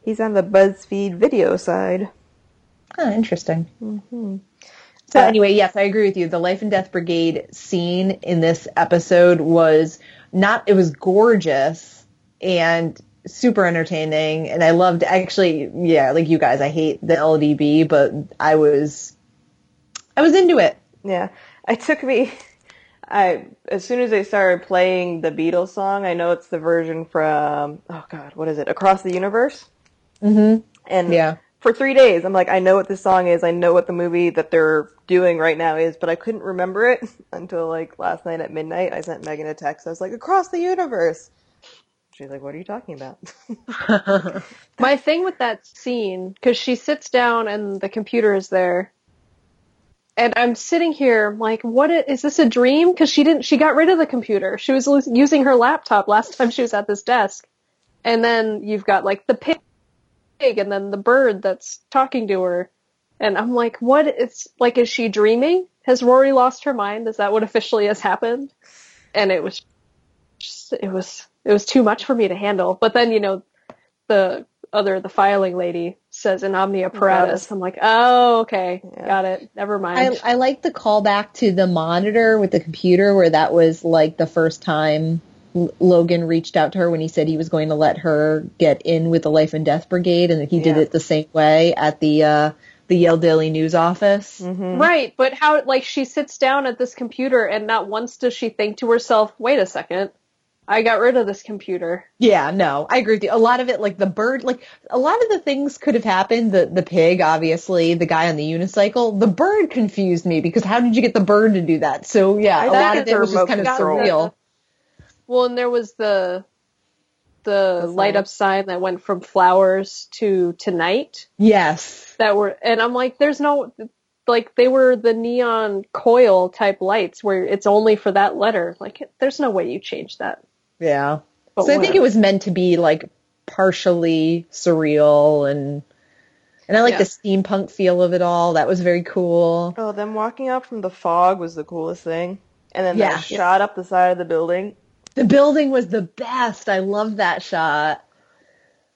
He's on the BuzzFeed video side. Huh, interesting. hmm So Uh, anyway, yes, I agree with you. The Life and Death Brigade scene in this episode was not, it was gorgeous and super entertaining. And I loved actually, yeah, like you guys, I hate the LDB, but I was, I was into it. Yeah, it took me. I as soon as they started playing the Beatles song, I know it's the version from oh god, what is it? Across the Universe. Mm-hmm. And Yeah. for three days, I'm like, I know what this song is. I know what the movie that they're doing right now is, but I couldn't remember it until like last night at midnight. I sent Megan a text. I was like, Across the Universe. She's like, What are you talking about? My thing with that scene, because she sits down and the computer is there, and I'm sitting here like, what is, is this a dream? Because she didn't, she got rid of the computer. She was lo- using her laptop last time she was at this desk, and then you've got like the pig, and then the bird that's talking to her, and I'm like, what? It's like, is she dreaming? Has Rory lost her mind? Is that what officially has happened? And it was, just, it was, it was too much for me to handle. But then you know, the other the filing lady says in omnia paratus. I'm like, oh, okay, Yeah. got it. Never mind. I like the callback to the monitor with the computer where that was like the first time Logan reached out to her when he said he was going to let her get in with the Life and Death Brigade and that he did it the same way at the uh, the Yale Daily News office. hmm right, but how? Like she sits down at this computer and not once does she think to herself, "Wait a second, I got rid of this computer." Yeah, no, I agree with you. A lot of it, like the bird, like a lot of the things could have happened. The the pig, obviously, the guy on the unicycle. The bird confused me because how did you get the bird to do that? So yeah, I a lot of it's it was just kind of control. surreal. Well, and there was the the, The light up sign that went from flowers to tonight Yes. that were, and I'm like, there's no. Like they were the neon coil type lights where it's only for that letter. Like there's no way you change that. Yeah. But so I think it was meant to be like partially surreal and and I like Yeah. the steampunk feel of it all. That was very cool. Oh, them walking up from the fog was the coolest thing. And then Yeah. that shot up the side of the building. The building was the best. I love that shot.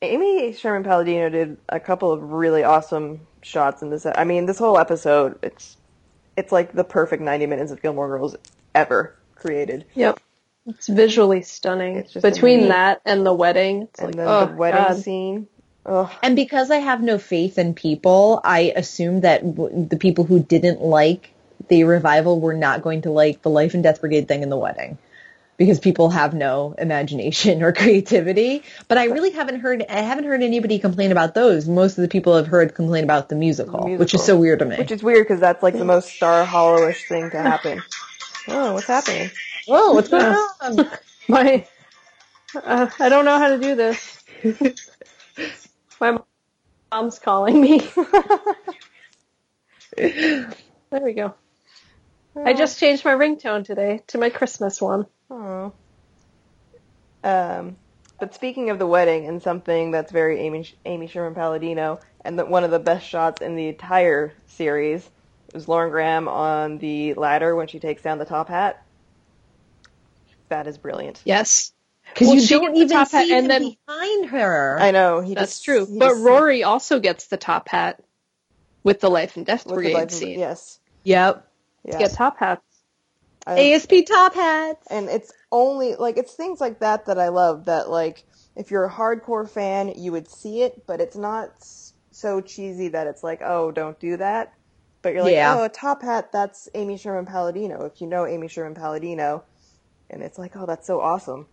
Amy Sherman Palladino did a couple of really awesome shots in this. I mean, this whole episode, it's it's like the perfect 90 minutes of Gilmore Girls ever created. Yep. It's visually stunning. It's just Between amazing. that and the wedding, it's And like, then oh, the wedding God. scene. Ugh. And because I have no faith in people, I assume that w- the people who didn't like the revival were not going to like the Life and Death Brigade thing in the wedding. Because people have no imagination or creativity. But I really haven't heard, I haven't heard anybody complain about those. Most of the people I've heard complain about the musical, The which is so weird to me. Which is weird because that's like the most Star Hollowish thing to happen. Oh, what's happening? Whoa, what's going on? My, uh, I don't know how to do this. My mom's calling me. there we go. I just changed my ringtone today to my Christmas one. Oh. Um, but speaking of the wedding and something that's very Amy, Amy Sherman Palladino, and that one of the best shots in the entire series is Lauren Graham on the ladder when she takes down the top hat. That is brilliant. Yes. Because Well, you don't even top hat see and him then- behind her. I know he That's just, true. he But just- Rory also gets the top hat with the Life and Death with the Brigade life- scene. Yes. Yep. Yeah. Get top hats. I- ASP top hats. and it's only like it's things like that that I love. That like if you're a hardcore fan, you would see it, but it's not so cheesy that it's like, oh, don't do that. But you're like, Yeah. oh, a top hat, that's Amy Sherman Palladino. If you know Amy Sherman Palladino, and it's like, oh, that's so awesome.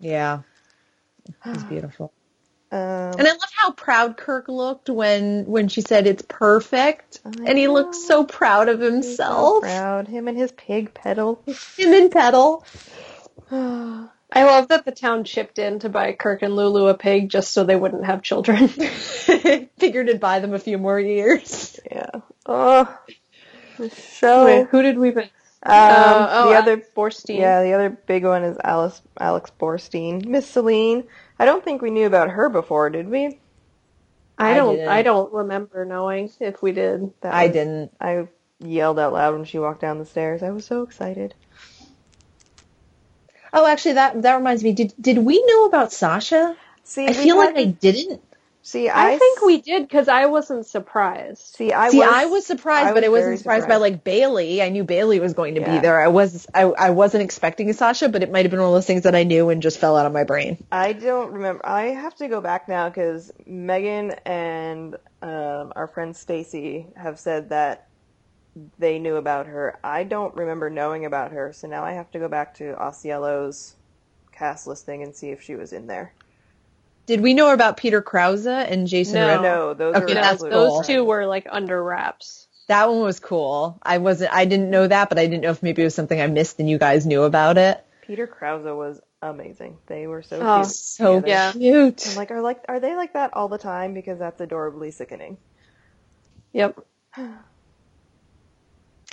Yeah. It's beautiful. Um, And I love how proud Kirk looked when when she said it's perfect, I and he looked so proud of he's so himself. proud. Him and his pig Petal. Him and Petal. I love that the town chipped in to buy Kirk and Lulu a pig just so they wouldn't have children. Figured it'd buy them a few more years. yeah. Oh, the show. Wait, who did we pick? Um, Uh, oh, the other Borstein. Yeah, the other big one is Alice Alex Borstein. Miss Celine. I don't think we knew about her before, did we? I I don't. didn't. I don't remember knowing if we did. That I was- didn't. I yelled out loud when she walked down the stairs. I was so excited. Oh, actually, that that reminds me. Did did we know about Sasha? See, I we feel like I didn't. See. I, I think we did because I wasn't surprised. see. I See, was, I was surprised, I but I was wasn't very surprised, by like Bailey. I knew Bailey was going to Yeah. be there. I was I, I wasn't expecting a Sasha, but it might have been one of those things that I knew and just fell out of my brain. I don't remember. I have to go back now because Megan and um, our friend Stacy have said that they knew about her. I don't remember knowing about her, so now I have to go back to Ausiello's cast listing and see if she was in there. Did we know about Peter Krause and Jason No. Ritter? No, those Okay, are You that's absolutely those two were like under wraps. That one was cool. I wasn't. I didn't know that, but I didn't know if maybe it was something I missed and you guys knew about it. Peter Krause was amazing. They were so Oh, cute. So. Yeah. cute. I'm like, are like, are they like that all the time? Because that's adorably sickening. Yep. I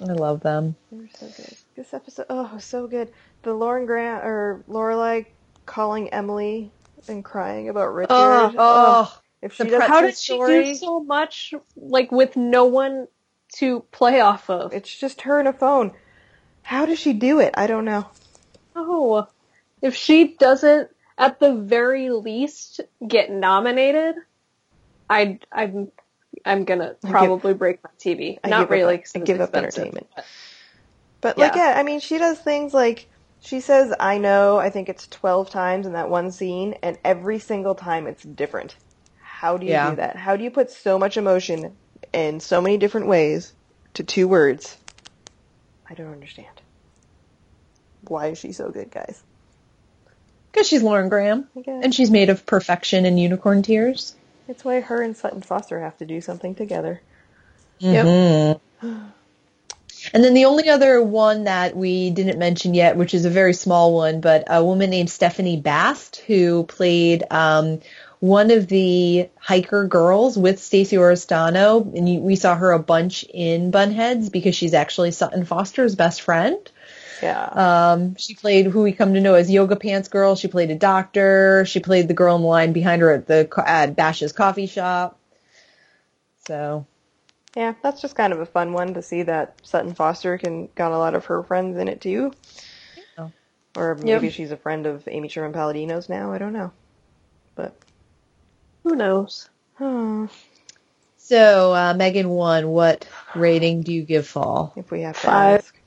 love them. They were so good. This episode, oh, so good. The Lauren Graham or Lorelai calling Emily and crying about Richard. Oh, Oh, if she does, How did she do so much like with no one to play off of? it's just her and a phone. How does she do it? I don't know. Oh, if she doesn't at the very least get nominated, I I'm I'm gonna probably break my TV. I Not give up- really. I give up entertainment. but- But like, Yeah. yeah, I mean, she does things like she says, "I know." I think it's twelve times in that one scene, and every single time it's different. How do you Yeah. do that? How do you put so much emotion in so many different ways to two words? I don't understand. Why is she so good, guys? because she's Lauren Graham, and she's made of perfection and unicorn tears. It's why her and Sutton Foster have to do something together. Mm-hmm. Yep. And then the only other one that we didn't mention yet, which is a very small one, but a woman named Stephanie Bast, who played um, one of the hiker girls with Stacey Oristano, and you, we saw her a bunch in Bunheads because she's actually Sutton Foster's best friend. Yeah. Um, she played who we come to know as Yoga Pants Girl. She played a doctor. She played the girl in the line behind her at the at Bash's coffee shop. So Yeah, that's just kind of a fun one to see that Sutton Foster can got a lot of her friends in it too. Yeah. Or maybe she's a friend of Amy Sherman Palladino's now. I don't know. But Who knows? hmm, So, uh, Megan one, what rating do you give Fall? if we have to Five. ask.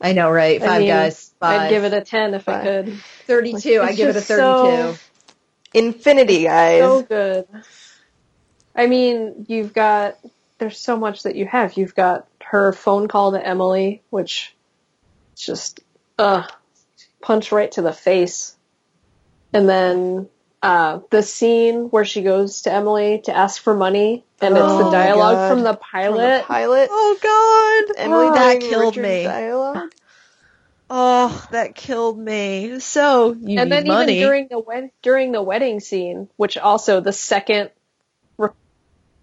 I know, right? I Five mean, guys. Five. I'd give it a 10 if I could. 32. I It's give it a 32. so- Infinity, guys. So good. I mean, you've got, there's so much that you have. You've got her phone call to Emily, which just, uh, punch right to the face. And then, uh, the scene where she goes to Emily to ask for money, and it's Oh the dialogue from the From the pilot. pilot. Oh God! Emily oh, that killed Richard's me. Dialogue. Oh, that killed me. So you and need then money. even during the wed- during the wedding scene, which also the second re-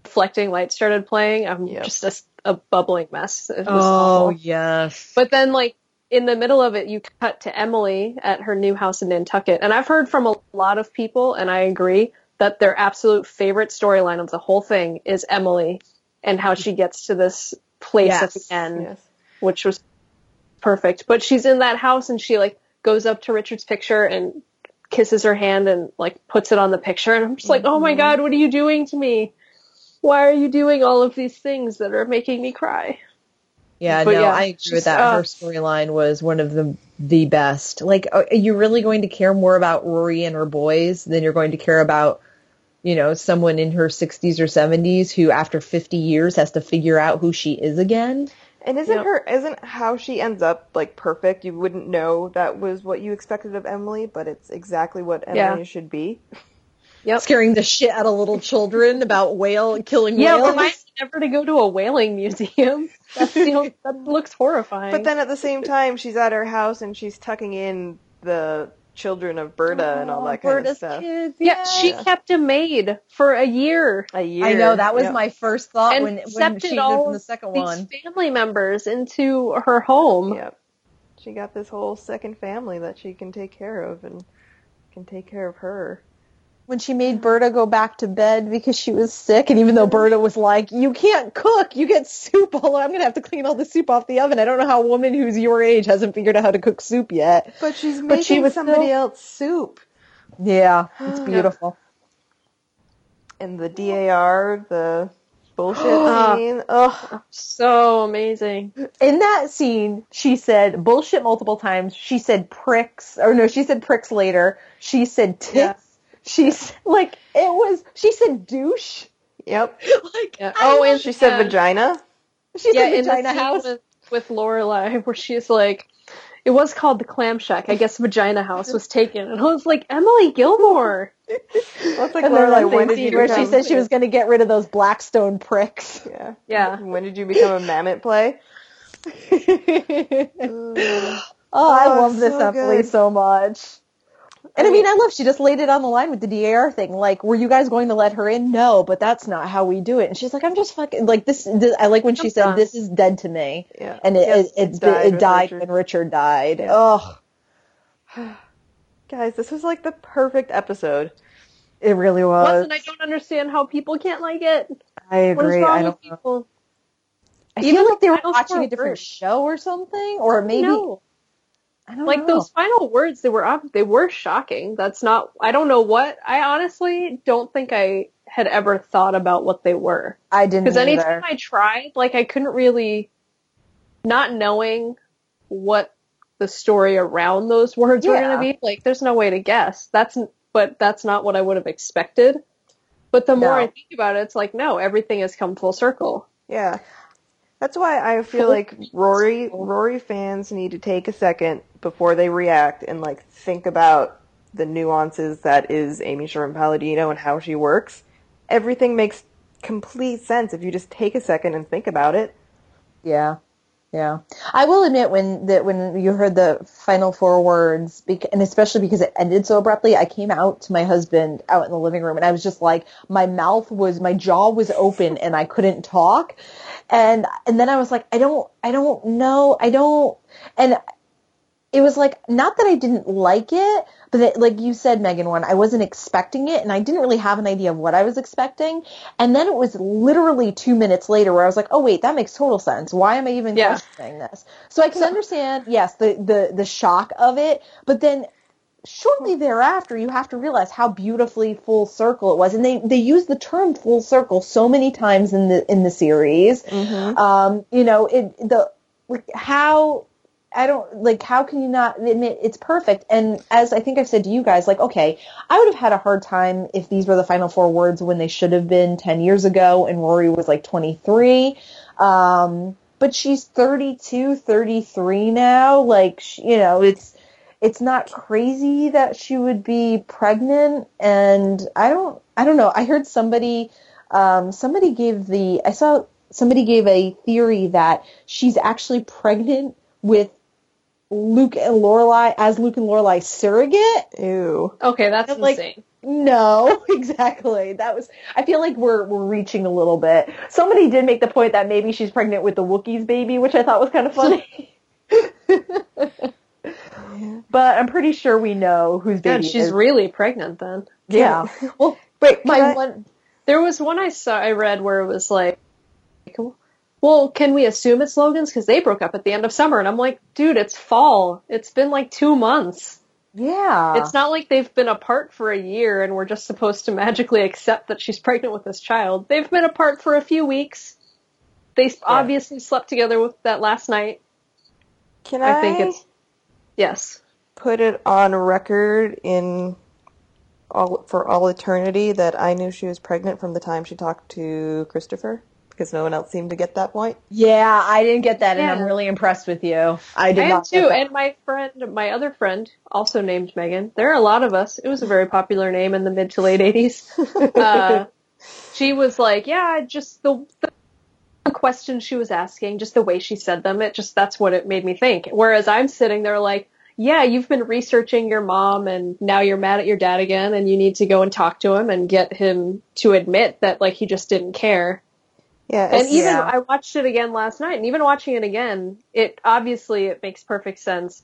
reflecting light started playing, I'm Yep. just a, a bubbling mess. Oh awful. yes. But then, like in the middle of it, you cut to Emily at her new house in Nantucket, and I've heard from a lot of people, and I agree that their absolute favorite storyline of the whole thing is Emily and how she gets to this place at the end Yes. which was perfect. But she's in that house and she like goes up to Richard's picture and kisses her hand and like puts it on the picture and I'm just like, "Oh my mm-hmm. god, what are you doing to me? Why are you doing all of these things that are making me cry?" Yeah, But no, yeah, I agree just, with that. uh, Her storyline was one of the the best. Like, are you really going to care more about Rory and her boys than you're going to care about, you know, someone in her 60s or 70s who, after 50 years, has to figure out who she is again? And isn't Yep. her isn't how she ends up like perfect? You wouldn't know that was what you expected of Emily, but it's exactly what Emily Yeah. should be. Yep. Scaring the shit out of little children about whale killing Yeah, whales. remind me never to go to a whaling museum. That's the only, that looks horrifying. But then at the same time, she's at her house and she's tucking in the children of Berta and all that kind of stuff. kids, yeah, she kept a maid for a year. A year. I know that was Yep. my first thought and when when she all lived in the second these one. family members into her home. Yep. She got this whole second family that she can take care of and can take care of her. When she made Berta go back to bed because she was sick, and even though Berta was like, "You can't cook, you get soup all. I'm gonna have to clean all the soup off the oven." I don't know how a woman who's your age hasn't figured out how to cook soup yet. But she's making But she was somebody still- else soup. Yeah, it's beautiful. And the DAR, the bullshit Ah. scene. Ugh. So amazing. In that scene, she said bullshit multiple times. She said pricks, or no, she said pricks later. She said tits. Yeah. She's like, it was. She said douche. Yep. Like, Yeah. Oh, and She said yeah. vagina. she yeah, said in the vagina scene house. with, with Lorelai, where she's like, it was called the Clam Shack. I guess Vagina House was taken, and I was like, Emily Gilmore. What's like and Lorelai, that when did you where she said she was going to get rid of those Blackstone pricks. Yeah. Yeah. When did you become a mammoth play? oh, I Oh, love this so Emily good. so much. And I mean, I love she just laid it on the line with the DAR thing. Like, were you guys going to let her in? No, but that's not how we do it. And she's like, I'm just fucking like this. this I like when she said. "This is dead to me," Yeah. and it Yes, it, it's it died it died Richard. when Richard died. Yeah. Ugh, Guys, this was like the perfect episode. it really was. Wasn't I don't understand how people can't like it. I What is agree. wrong I with don't know. I Even feel like the they were watching a different show or something, or maybe No. I don't Like know. those final words, they were ob- they were shocking. That's not. I don't know what. I honestly don't think I had ever thought about what they were. I didn't Because anytime. I tried, like I couldn't really, not knowing what the story around those words were going to be, like there's no way to guess. That's, but that's not what I would have expected. But the more No. I think about it, it's like no, everything has come full circle. Yeah. That's why I feel like Rory Rory fans need to take a second before they react and like think about the nuances that is Amy Sherman Palladino and how she works. Everything makes complete sense if you just take a second and think about it. Yeah, yeah. I will admit when that when you heard the final four words, and especially because it ended so abruptly, I came out to my husband out in the living room, and I was just like, my mouth was, my jaw was open, and I couldn't talk, and and then I was like, I don't, I don't know, I don't, and it was like not that I didn't like it, but that, like you said, Megan, one I wasn't expecting it, and I didn't really have an idea of what I was expecting. And then it was literally two minutes later where I was like, oh wait, that makes total sense. Why am I even Yeah. questioning this? So I can understand, yes, the the the shock of it, but then shortly thereafter you have to realize how beautifully full circle it was and they they use the term full circle so many times in the in the series um you know it the like how I don't like how can you not admit it's perfect. And as I think I've said to you guys like okay I would have had a hard time if these were the final four words when they should have been 10 years ago and Rory was like 23 um but she's 32 33 now. Like you know it's it's not crazy that she would be pregnant. And I don't I don't know. I heard somebody um somebody gave the I saw somebody gave a theory that she's actually pregnant with Luke and Lorelai as Luke and Lorelai surrogate. Ew. Okay, that's Like- insane. No, exactly. That was. I feel like we're we're reaching a little bit. Somebody did make the point that maybe she's pregnant with the Wookiees baby, which I thought was kind of funny. but I'm pretty sure we know whose God, baby she's is. really pregnant then. yeah. Well, Wait, my I- one. There was one I saw, I read where it was like, well, can we assume it's Logan's because they broke up at the end of summer? And I'm like, dude, it's fall. It's been like two months. Yeah. It's not like they've been apart for a year and we're just supposed to magically accept that she's pregnant with this child. They've been apart for a few weeks. They s obviously slept together with that last night. Can I, I think it's yes. put it on record in all for all eternity that I knew she was pregnant from the time she talked to Christopher because no one else seemed to get that point. Yeah, I didn't get that, and I'm really impressed with you. I did I am not get too, that. and my friend, my other friend, also named Megan. There are a lot of us. It was a very popular name in the mid to late '80s. Uh, she was like, "Yeah, just the, the questions she was asking, just the way she said them. It just that's what it made me think." Whereas I'm sitting there like, "Yeah, you've been researching your mom, and now you're mad at your dad again, and you need to go and talk to him and get him to admit that like he just didn't care." Yeah, And even Yeah. I watched it again last night, and even watching it again, it obviously it makes perfect sense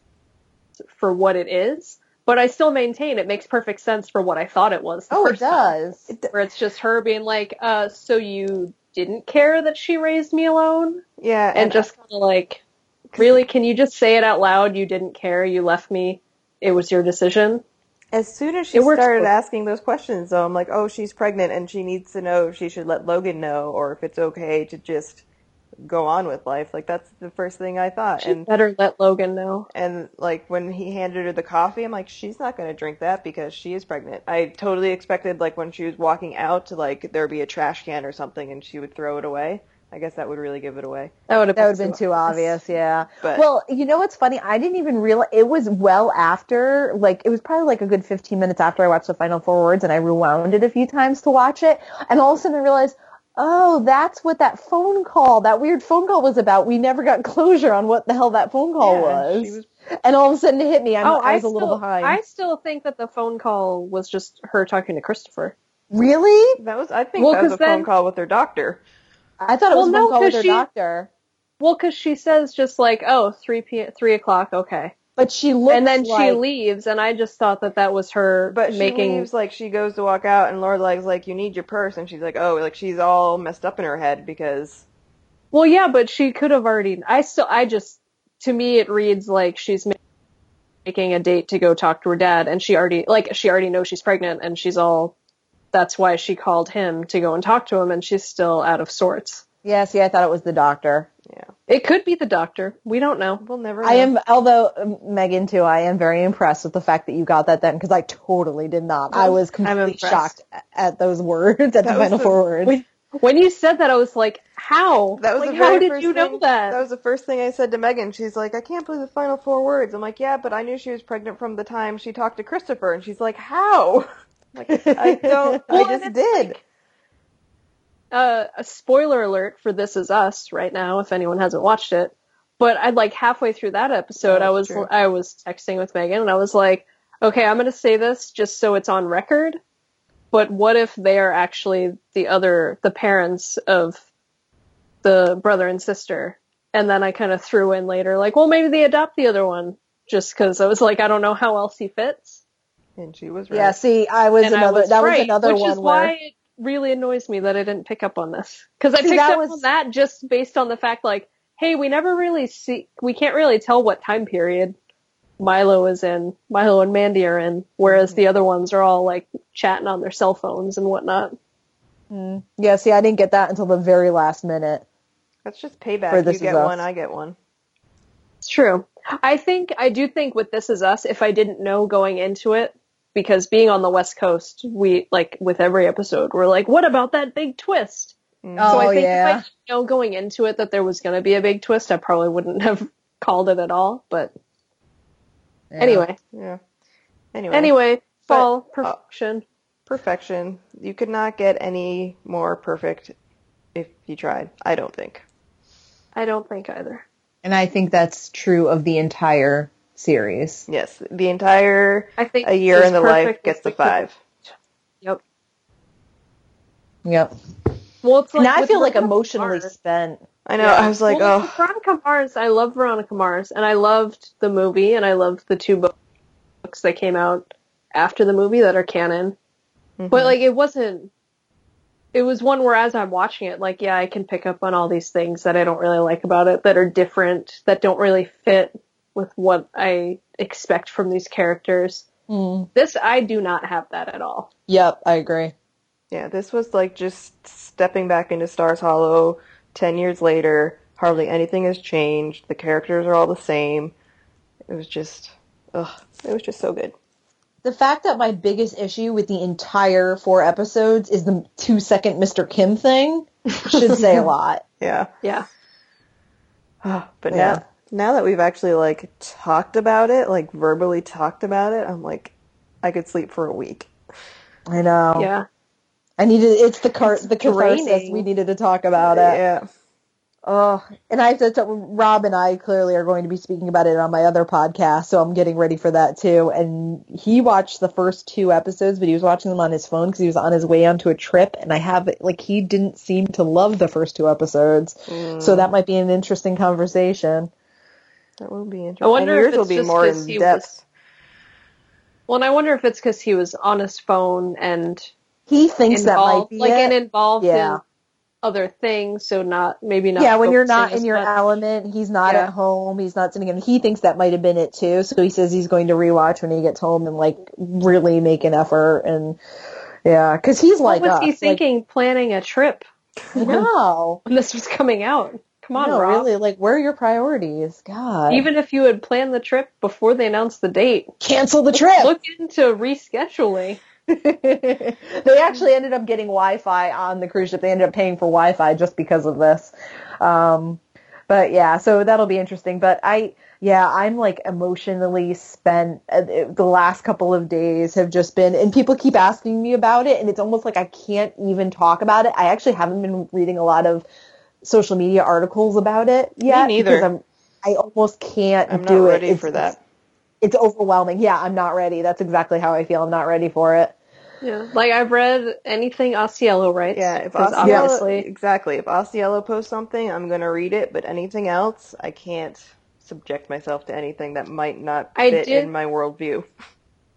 for what it is. But I still maintain it makes perfect sense for what I thought it was. the oh, it first time. does. Where it's just her being like, uh, "So you didn't care that she raised me alone?" yeah, And just kind of like, really, can you just say it out loud? You didn't care. You left me. It was your decision. As soon as she started both- asking those questions, though, I'm like, oh, she's pregnant and she needs to know if she should let Logan know or if it's okay to just go on with life. Like that's the first thing I thought. She And better let Logan know. and like when he handed her the coffee, I'm like, she's not going to drink that because she is pregnant. I totally expected like when she was walking out to like there'd be a trash can or something and she would throw it away. I guess that would really give it away. That would have That would been too obvious, yeah. But- well, you know what's funny? I didn't even realize it was well after, like it was probably like a good 15 minutes after I watched the final four words, and I rewound it a few times to watch it, and all of a sudden I realized, oh, that's what that phone call, that weird phone call was about. We never got closure on what the hell that phone call Yeah, was. was- and all of a sudden it hit me. I'm, Oh, I was a still, little behind. I still think that the phone call was just her talking to Christopher. really? That was I think Well, that was a 'cause phone call with her doctor. I thought it was Well, no, call with her she- doctor. Well, because she says just like, "Oh, three p. three o'clock, okay," But she looks and then she leaves, and I just thought that that was her But she making. leaves like she goes to walk out and Lorelai's like, "You need your purse," and she's like, "Oh, like she's all messed up in her head because." Well, yeah, but she could have already. I still, I just, to me, it reads like she's making a date to go talk to her dad, and she already, like, she already knows she's pregnant, and she's all. That's why she called him to go and talk to him, and she's still out of sorts. yeah, see, I thought it was the doctor. Yeah, It could be the doctor. We don't know. we'll never. I am, although um, Megan too, I am very impressed with the fact that you got that then because I totally did not. I was completely shocked at those words, at the That was final the- four words. When, when you said that, I was like, "How? That was like, the how very did first you know that?" That was the first thing I said to Megan. She's like, "I can't believe the final four words." I'm like, "Yeah, but I knew she was pregnant from the time she talked to Christopher," and she's like, "How?" Like, I don't. I just did. like- uh, a spoiler alert for This Is Us right now, if anyone hasn't watched it. But I'd like halfway through that episode, Oh, I was true. I was texting with Megan, and I was like, "Okay, I'm gonna say this just so it's on record." But what if they are actually the other the parents of the brother and sister? And then I kind of threw in later, like, well, maybe they adopt the other one. just because I was like, I don't know how else he fits. And she was right. Yeah, see, I was and another. I was that right, was another one. which one is where why it really annoys me that I didn't pick up on this because I See, picked up was- on that just based on the fact like, hey, we never really see, we can't really tell what time period Milo is in, Milo and Mandy are in, whereas Mm-hmm. the other ones are all like chatting on their cell phones and whatnot. yeah. See, I didn't get that until the very last minute. That's just payback. For This you get Us. one, I get one. It's true. I think I do think with This Is Us, if I didn't know going into it, because being on the West Coast, we like with every episode, we're like, what about that big twist? Mm. So I Oh, think if I yeah. didn't know going into it that there was going to be a big twist, I probably wouldn't have called it at all. But Yeah. anyway, Yeah. Anyway. anyway, But, fall uh, perfection. perfection. You could not get any more perfect if you tried. I don't think. I don't think either. and I think that's true of the entire series. Yes, the entire I think a year in the life gets as the five. Yep. Yep. Well, it's like now I with feel like emotionally Mars- spent. I know. Yeah. I was like, Well, oh, Veronica Mars. I love Veronica Mars, and I loved the movie, and I loved the two books that came out after the movie that are canon. mhm. But like, it wasn't. It was one where, as I'm watching it, like, yeah, I can pick up on all these things that I don't really like about it, that are different, that don't really fit with what I expect from these characters. Mm. This, I do not have that at all. Yep, I agree. yeah, this was like just stepping back into Stars Hollow. Ten years later, hardly anything has changed. The characters are all the same. It was just, ugh, it was just so good. The fact that my biggest issue with the entire four episodes is the two second Mr. Kim thing should say a lot. Yeah. Yeah. But Yeah. now, now that we've actually like talked about it, like verbally talked about it, I'm like, I could sleep for a week. I know. Yeah. I needed it's the car the catharsis. draining. We needed to talk about it. Yeah. Oh, and I have to tell Rob and I clearly are going to be speaking about it on my other podcast, so I'm getting ready for that too. And he watched the first two episodes, but he was watching them on his phone because he was on his way onto a trip. And I have like he didn't seem to love the first two episodes, mm. so that might be an interesting conversation. That will be interesting. I wonder and if yours will be more in he depth. Well, and I wonder if it's because he was on his phone and He thinks that might involved, be like, it. and involved Yeah. in other things, so not maybe not. yeah, when you're not in your much. element, he's not Yeah. at home, he's not sitting in. He thinks that might have been it too, so he says he's going to rewatch when he gets home and like really make an effort and yeah, because he's What like was us, he like, thinking planning a trip no, when this was coming out? Come on, no, Rob. really, like where are your priorities? God, Even if you had planned the trip before they announced the date, cancel the trip. look into rescheduling. they actually ended up getting Wi-Fi on the cruise ship. They ended up paying for Wi-Fi just because of this. Um, but yeah, so that'll be interesting. But I, yeah, I'm like emotionally spent. Uh, The last couple of days have just been, and people keep asking me about it, and it's almost like I can't even talk about it. I actually haven't been reading a lot of social media articles about it yet. neither. Because I'm, I almost can't I'm not do ready it. It's- for that. It's overwhelming. Yeah, I'm not ready. That's exactly how I feel. I'm not ready for it. Yeah, like I've read anything Ausiello writes. Yeah, if 'cause Ausiello, obviously, exactly, if Ausiello posts something, I'm gonna read it. But anything else, I can't subject myself to anything that might not I fit did- in my worldview.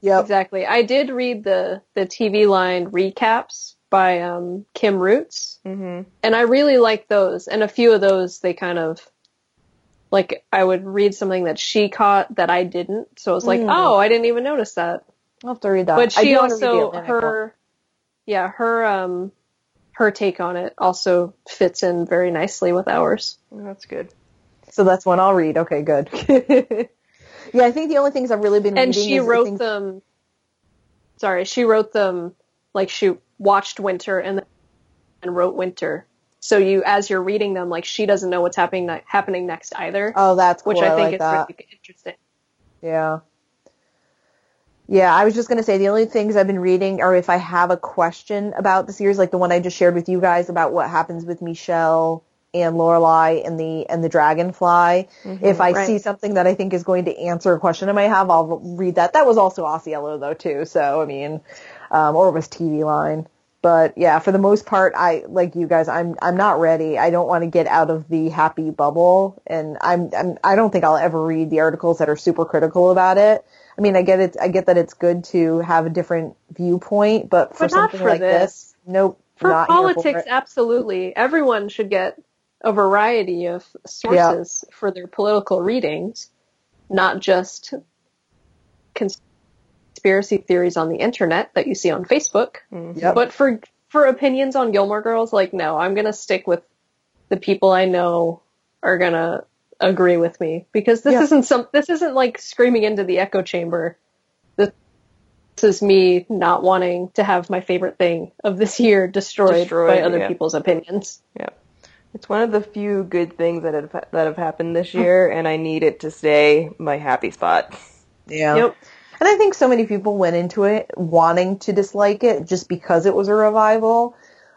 Yep. exactly. I did read the the TV line recaps by um, Kim Roots, hmm and I really like those. And a few of those, they kind of like I would read something that she caught that I didn't. So I was like, Mm. oh, I didn't even notice that. I'll have to read that. But she do wanna read the also Atlantic her, yeah, her um, her take on it also fits in very nicely with ours. That's good. So that's one I'll read. Okay, good. yeah, I think the only things I've really been and reading she is wrote things, them sorry she wrote them like she watched winter and then wrote winter so you as you're reading them like she doesn't know what's happening ne- happening next either Oh, that's cool. which i think like is that. really interesting Yeah. Yeah, I was just gonna say the only things I've been reading are if I have a question about the series, like the one I just shared with you guys about what happens with Michelle and Lorelai and the and the Dragonfly. Mm-hmm, if I right. see something that I think is going to answer a question I might have, I'll read that. That was also Ausiello though too, so I mean, um, or it was TV Line. but yeah, for the most part, I like you guys. I'm I'm not ready. I don't want to get out of the happy bubble, and I'm, I'm I don't think I'll ever read the articles that are super critical about it. I mean, I get it. I get that it's good to have a different viewpoint, but for But something for like this. this, nope. For not politics, it. absolutely. Everyone should get a variety of sources for their political readings, not just conspiracy theories on the internet that you see on Facebook. Mm-hmm. Yep. But for for opinions on Gilmore Girls, like no, I'm gonna stick with the people I know are gonna agree with me because this Yeah. isn't some this isn't like screaming into the echo chamber. This, this is me not wanting to have my favorite thing of this year destroyed, Destroyed, by other yeah. people's opinions. Yeah. It's one of the few good things that have, that have happened this year, and I need it to stay my happy spot. yeah. Yep. And I think so many people went into it wanting to dislike it just because it was a revival.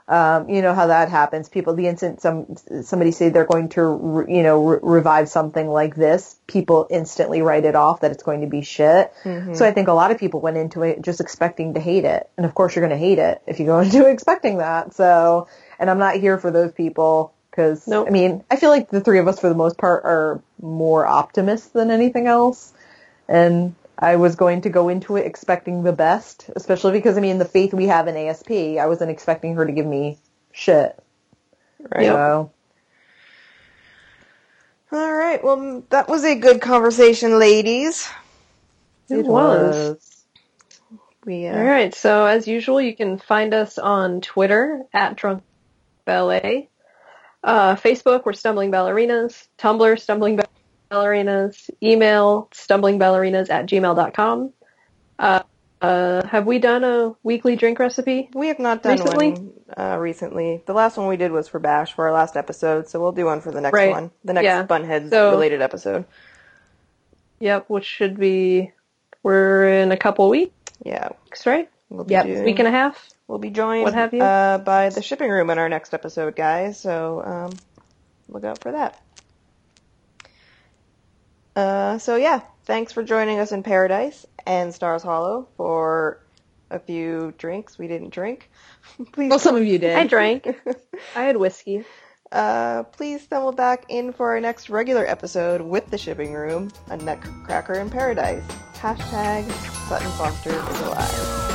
Um, you know how that happens. People, the instant some somebody say they're going to, re, you know, re- revive something like this, people instantly write it off that it's going to be shit. So I think a lot of people went into it just expecting to hate it, and of course you're going to hate it if you go into it expecting that. So, and I'm not here for those people because Nope. I mean I feel like the three of us for the most part are more optimists than anything else and I was going to go into it expecting the best, especially because I mean the faith we have in ASP, I wasn't expecting her to give me shit. Right. So All right. Well, that was a good conversation, ladies. It was. We uh, All right. So as usual, you can find us on Twitter at Drunk Ballet, uh, Facebook we're Stumbling Ballerinas, Tumblr Stumbling Ballerinas, email stumblingballerinas at gmail.com. Uh, uh, have we done a weekly drink recipe? We have not done Recently? one uh, recently. The last one we did was for Bash for our last episode, so we'll do one for the next Right. one, the next Yeah. Bunheads So- related episode. Yep, which should be we're in a couple weeks, Yeah, right? we'll Yep. doing, Week and a half. we'll be joined what have you? Uh, by the shipping room in our next episode, guys. So um, look out for that. Uh, so yeah, thanks for joining us in Paradise and Stars Hollow for a few drinks we didn't drink. Please well, some of you did. I drank. I had whiskey. Uh, please stumble back in for our next regular episode with the shipping room, a nutcracker in paradise. Hashtag Sutton Foster is alive.